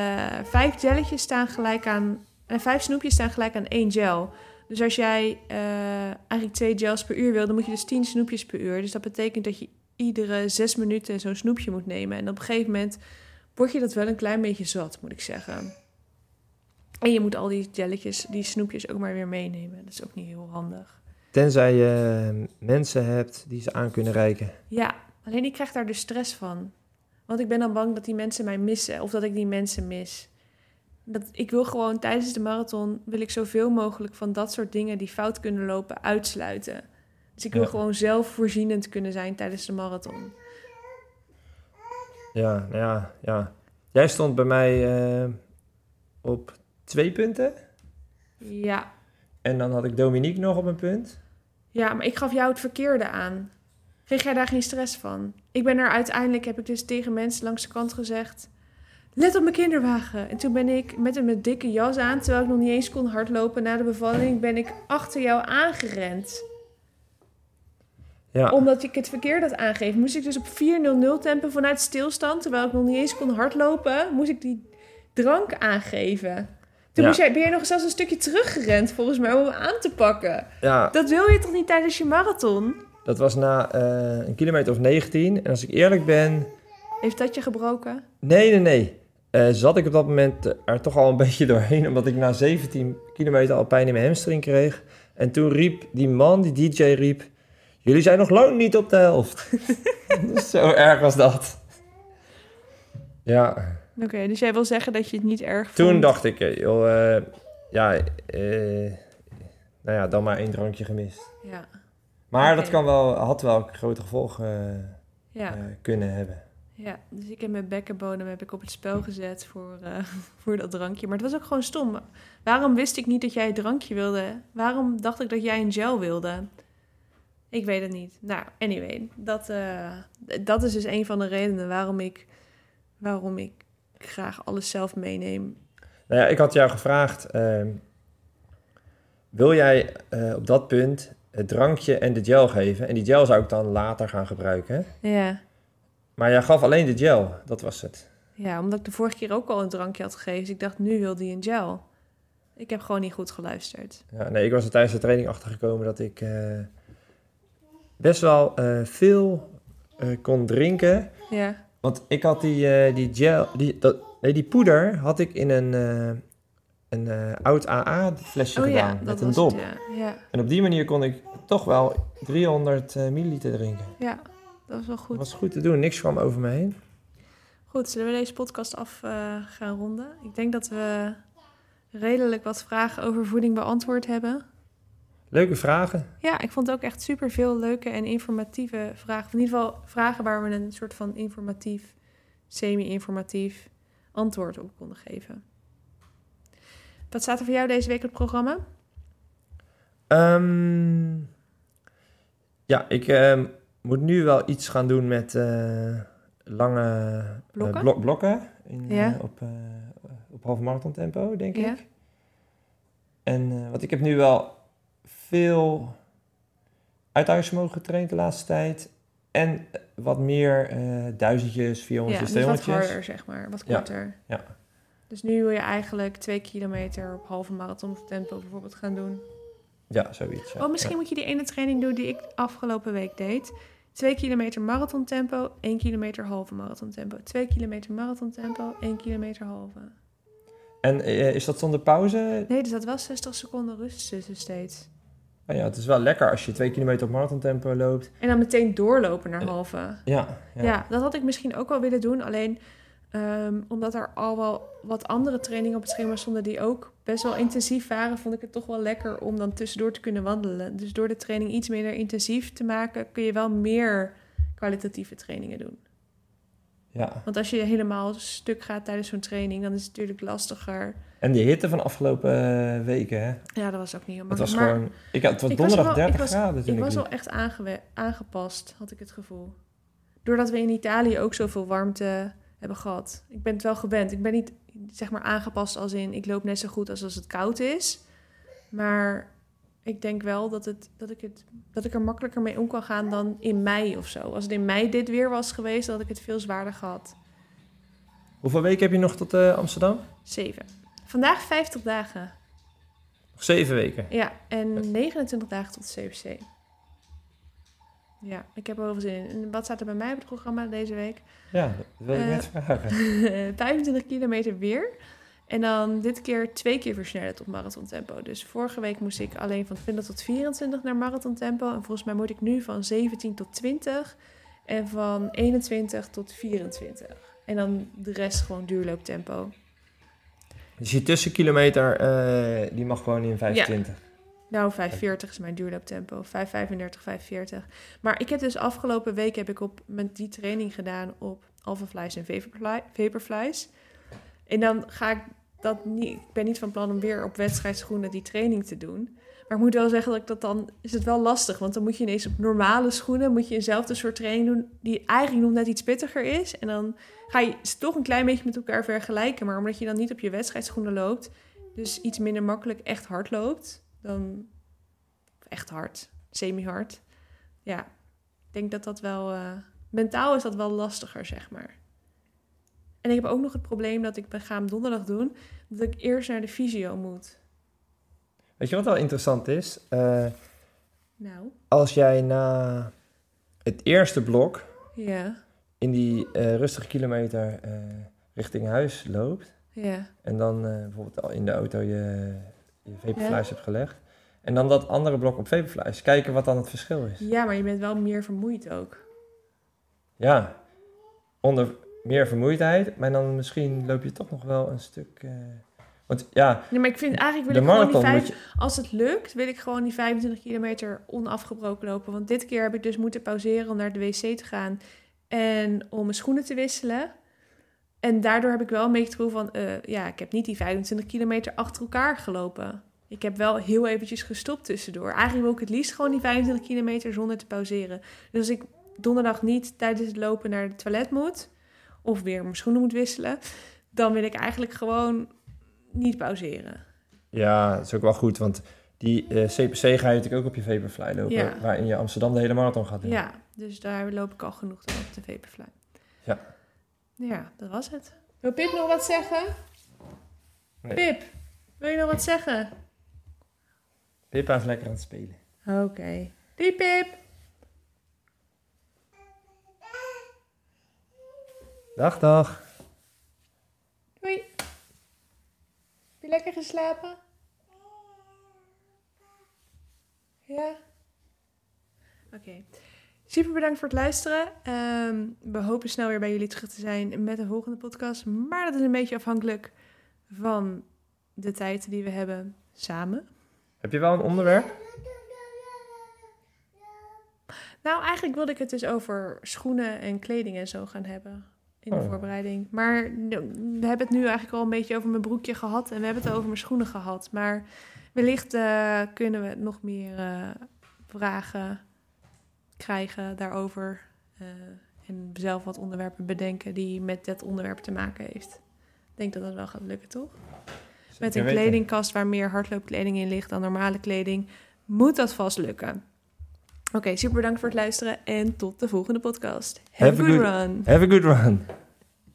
vijf jelletjes staan gelijk aan. En uh, vijf snoepjes staan gelijk aan één gel. Dus als jij uh, eigenlijk twee gels per uur wil, dan moet je dus tien snoepjes per uur. Dus dat betekent dat je iedere zes minuten zo'n snoepje moet nemen. En op een gegeven moment word je dat wel een klein beetje zat, moet ik zeggen. En je moet al die jelletjes, die snoepjes ook maar weer meenemen. Dat is ook niet heel handig. Tenzij je mensen hebt die ze aan kunnen reiken. Ja, alleen ik krijg daar dus stress van. Want ik ben dan bang dat die mensen mij missen of dat ik die mensen mis. Dat, ik wil gewoon tijdens de marathon wil ik zoveel mogelijk van dat soort dingen die fout kunnen lopen uitsluiten. Dus ik wil ja. gewoon zelfvoorzienend kunnen zijn tijdens de marathon. Ja, nou ja, ja. Jij stond bij mij uh, op twee punten. Ja. En dan had ik Dominique nog op een punt. Ja, maar ik gaf jou het verkeerde aan. Kreeg jij daar geen stress van? Ik ben er uiteindelijk, heb ik dus tegen mensen langs de kant gezegd... Let op mijn kinderwagen. En toen ben ik met een dikke jas aan, terwijl ik nog niet eens kon hardlopen na de bevalling, ben ik achter jou aangerend. Ja. Omdat ik het verkeerd had aangegeven, moest ik dus op 4.00 tempo vanuit stilstand, terwijl ik nog niet eens kon hardlopen, moest ik die drank aangeven. Toen Ja. moest jij, ben jij nog zelfs een stukje teruggerend, volgens mij, om hem aan te pakken. Ja, Dat wil je toch niet tijdens je marathon? dat was na eh, een kilometer of 19. En als ik eerlijk ben, Heeft dat je gebroken? nee, nee, nee. Eh, zat ik op dat moment er toch al een beetje doorheen, omdat ik na 17 kilometer al pijn in mijn hamstring kreeg. En toen riep die man, die DJ riep, jullie zijn nog lang niet op de helft. Zo erg was dat. Ja, Oké, dus jij wil zeggen dat je het niet erg toen vond? dacht ik, eh, joh, eh, ja, nou ja, dan maar één drankje gemist. Ja, Maar dat kan wel, had wel grote gevolgen ja, kunnen hebben. Ja, dus ik heb mijn bekkenbodem heb ik op het spel gezet voor, eh, voor dat drankje. Maar het was ook gewoon stom. Waarom wist ik niet dat jij een drankje wilde? Waarom dacht ik dat jij een gel wilde? Ik weet het niet. Nou, anyway, dat, eh, dat is dus een van de redenen waarom ik, waarom ik graag alles zelf meeneem. Nou ja, ik had jou gevraagd, ehm, wil jij eh, op dat punt het drankje en de gel geven? En die gel zou ik dan later gaan gebruiken. Ja. Maar jij gaf alleen de gel, dat was het. ja, omdat ik de vorige keer ook al een drankje had gegeven. Dus ik dacht, nu wil die een gel. Ik heb gewoon niet goed geluisterd. Ja, nee, ik was er tijdens de training achtergekomen dat ik eh, best wel eh, veel eh, kon drinken. Ja. Want ik had die, die gel, die, dat, nee, die poeder had ik in een, een oud AA-flesje Oh gedaan, dat met een dop. het, ja. ja. En op die manier kon ik toch wel 300 eh, milliliter drinken. Ja, dat was wel goed. Dat was goed te doen, niks kwam over me heen. Goed, zullen we deze podcast af eh, gaan ronden? Ik denk dat we redelijk wat vragen over voeding beantwoord hebben. Leuke vragen. Ja, ik vond ook echt super veel leuke en informatieve vragen. In ieder geval vragen waar we een soort van informatief, semi-informatief antwoord op konden geven. Wat staat er voor jou deze week op het programma? Ehm, ja, ik ehm, moet nu wel iets gaan doen met eh, lange eh, Blokken? blok- blokken in, Ja. op, eh op half marathon tempo, denk Ja. ik. En want ik heb nu wel veel uithoudingsvermogen getraind de laatste tijd. En wat meer eh duizendjes, Ja, 400 dus wat 200 harder, zeg maar. Wat Ja, korter. ja. Dus nu wil je eigenlijk twee kilometer op halve marathon tempo bijvoorbeeld gaan doen. Ja, zoiets. Ja. Oh, misschien moet je die ene training doen die ik afgelopen week deed. 2 kilometer marathon tempo, 1 kilometer halve marathon tempo. 2 kilometer marathon tempo, 1 kilometer halve. En eh, is dat zonder pauze? Nee, dus dat was 60 seconden rust tussen steeds. Oh ja, het is wel lekker als je twee kilometer op marathon tempo loopt. En dan meteen doorlopen naar Eh, halve. Ja, Ja. ja. dat had ik misschien ook wel willen doen. Alleen ehm, omdat er al wel wat andere trainingen op het schema stonden die ook best wel intensief waren, vond ik het toch wel lekker om dan tussendoor te kunnen wandelen. Dus door de training iets minder intensief te maken, kun je wel meer kwalitatieve trainingen doen. ja. Want als je helemaal stuk gaat tijdens zo'n training, dan is het natuurlijk lastiger. En die hitte van de afgelopen eh, weken, hè? Ja, dat was ook niet helemaal Het was maar gewoon... Ik het was donderdag wel- ik 30 was- graden toen Ik ik was wel echt aangepast, had ik het gevoel. Doordat we in Italië ook zoveel warmte hebben gehad. Ik ben het wel gewend. Ik ben niet zeg maar aangepast als in ik loop net zo goed als als het koud is. Maar ik denk wel dat, het, dat, ik het, dat ik er makkelijker mee om kan gaan dan in mei of zo. Als het in mei dit weer was geweest, dan had ik het veel zwaarder gehad. Hoeveel weken heb je nog tot eh, Amsterdam? Zeven. Vandaag 50 dagen. Nog zeven weken. Ja, en 29 dagen tot CFC. Ja, ik heb er wel veel zin in. En wat staat er bij mij op het programma deze week? Ja, dat wil ik Eh, net vragen. 25 kilometer weer. En dan dit keer twee keer versnellen tot marathontempo. Dus vorige week moest ik alleen van 20 tot 24 naar marathontempo. En volgens mij moet ik nu van 17 tot 20 en van 21 tot 24. En dan de rest gewoon duurlooptempo. Dus die tussenkilometer, eh, die mag gewoon in 25. Nou, 540 is mijn duurlooptempo. 535, 540. Maar ik heb dus afgelopen week heb ik op met die training gedaan op Alphaflies en Vaporfly, Vaporflies. En dan ga ik dat niet. Ik ben niet van plan om weer op wedstrijdschoenen die training te doen. Maar ik moet wel zeggen dat ik dat dan is het wel lastig, want dan moet je ineens op normale schoenen moet je eenzelfde soort training doen die eigenlijk nog net iets pittiger is. En dan ga je ze toch een klein beetje met elkaar vergelijken, maar omdat je dan niet op je wedstrijdschoenen loopt, dus iets minder makkelijk echt hard loopt, dan echt hard, semi-hard. Ja, ik denk dat dat wel eh, mentaal is dat wel lastiger, zeg maar. En ik heb ook nog het probleem dat ik ga hem donderdag doen, dat ik eerst naar de fysio moet. Weet je wat wel interessant is? Eh, Nou, als jij na het eerste blok ja, in die eh, rustige kilometer richting huis loopt... ja. en dan bijvoorbeeld al in de auto je, je vaporflies Ja. hebt gelegd... en dan dat andere blok op vaporflies, kijken wat dan het verschil is. Ja, maar je bent wel meer vermoeid ook. Ja, onder meer vermoeidheid, maar dan misschien loop je toch nog wel een stuk... eh, want ja, Nee, maar ik vind eigenlijk wil ik gewoon die vijf... je... Als het lukt, wil ik gewoon die 25 kilometer onafgebroken lopen. Want dit keer heb ik dus moeten pauzeren om naar de wc te gaan. En om mijn schoenen te wisselen. En daardoor heb ik wel een beetje het gevoel van... eh, ja, ik heb niet die 25 kilometer achter elkaar gelopen. Ik heb wel heel eventjes gestopt tussendoor. Eigenlijk wil ik het liefst gewoon die 25 kilometer zonder te pauzeren. Dus als ik donderdag niet tijdens het lopen naar het toilet moet... of weer mijn schoenen moet wisselen... dan wil ik eigenlijk gewoon niet pauzeren. Ja, dat is ook wel goed, want die eh, CPC ga je natuurlijk ook op je Vaporfly lopen, Ja. waarin je Amsterdam de hele marathon gaat doen. Ja, dus daar loop ik al genoeg dan op de Vaporfly. Ja. Ja, dat was het. Wil Pip nog wat zeggen? Nee. Pip, wil je nog wat zeggen? Pippa is lekker aan het spelen. Oké. Doei Pip! Dag, dag. Doei! Heb je lekker geslapen? Ja? Oké. Super bedankt voor het luisteren. Ehm, we hopen snel weer bij jullie terug te zijn met de volgende podcast. Maar dat is een beetje afhankelijk van de tijd die we hebben samen. Heb je wel een onderwerp? Nou, eigenlijk wilde ik het dus over schoenen en kleding en zo gaan hebben in de Oh. voorbereiding. Maar we hebben het nu eigenlijk al een beetje over mijn broekje gehad en we hebben het over mijn schoenen gehad. Maar wellicht eh, kunnen we nog meer eh, vragen krijgen daarover. eh, en zelf wat onderwerpen bedenken die met dat onderwerp te maken heeft. Ik denk dat dat wel gaat lukken, toch? Met een weten. kledingkast waar meer hardloopkleding in ligt dan normale kleding, moet dat vast lukken. Oké, super bedankt voor het luisteren en tot de volgende podcast. Have, Have a a good good- run. Have a good run.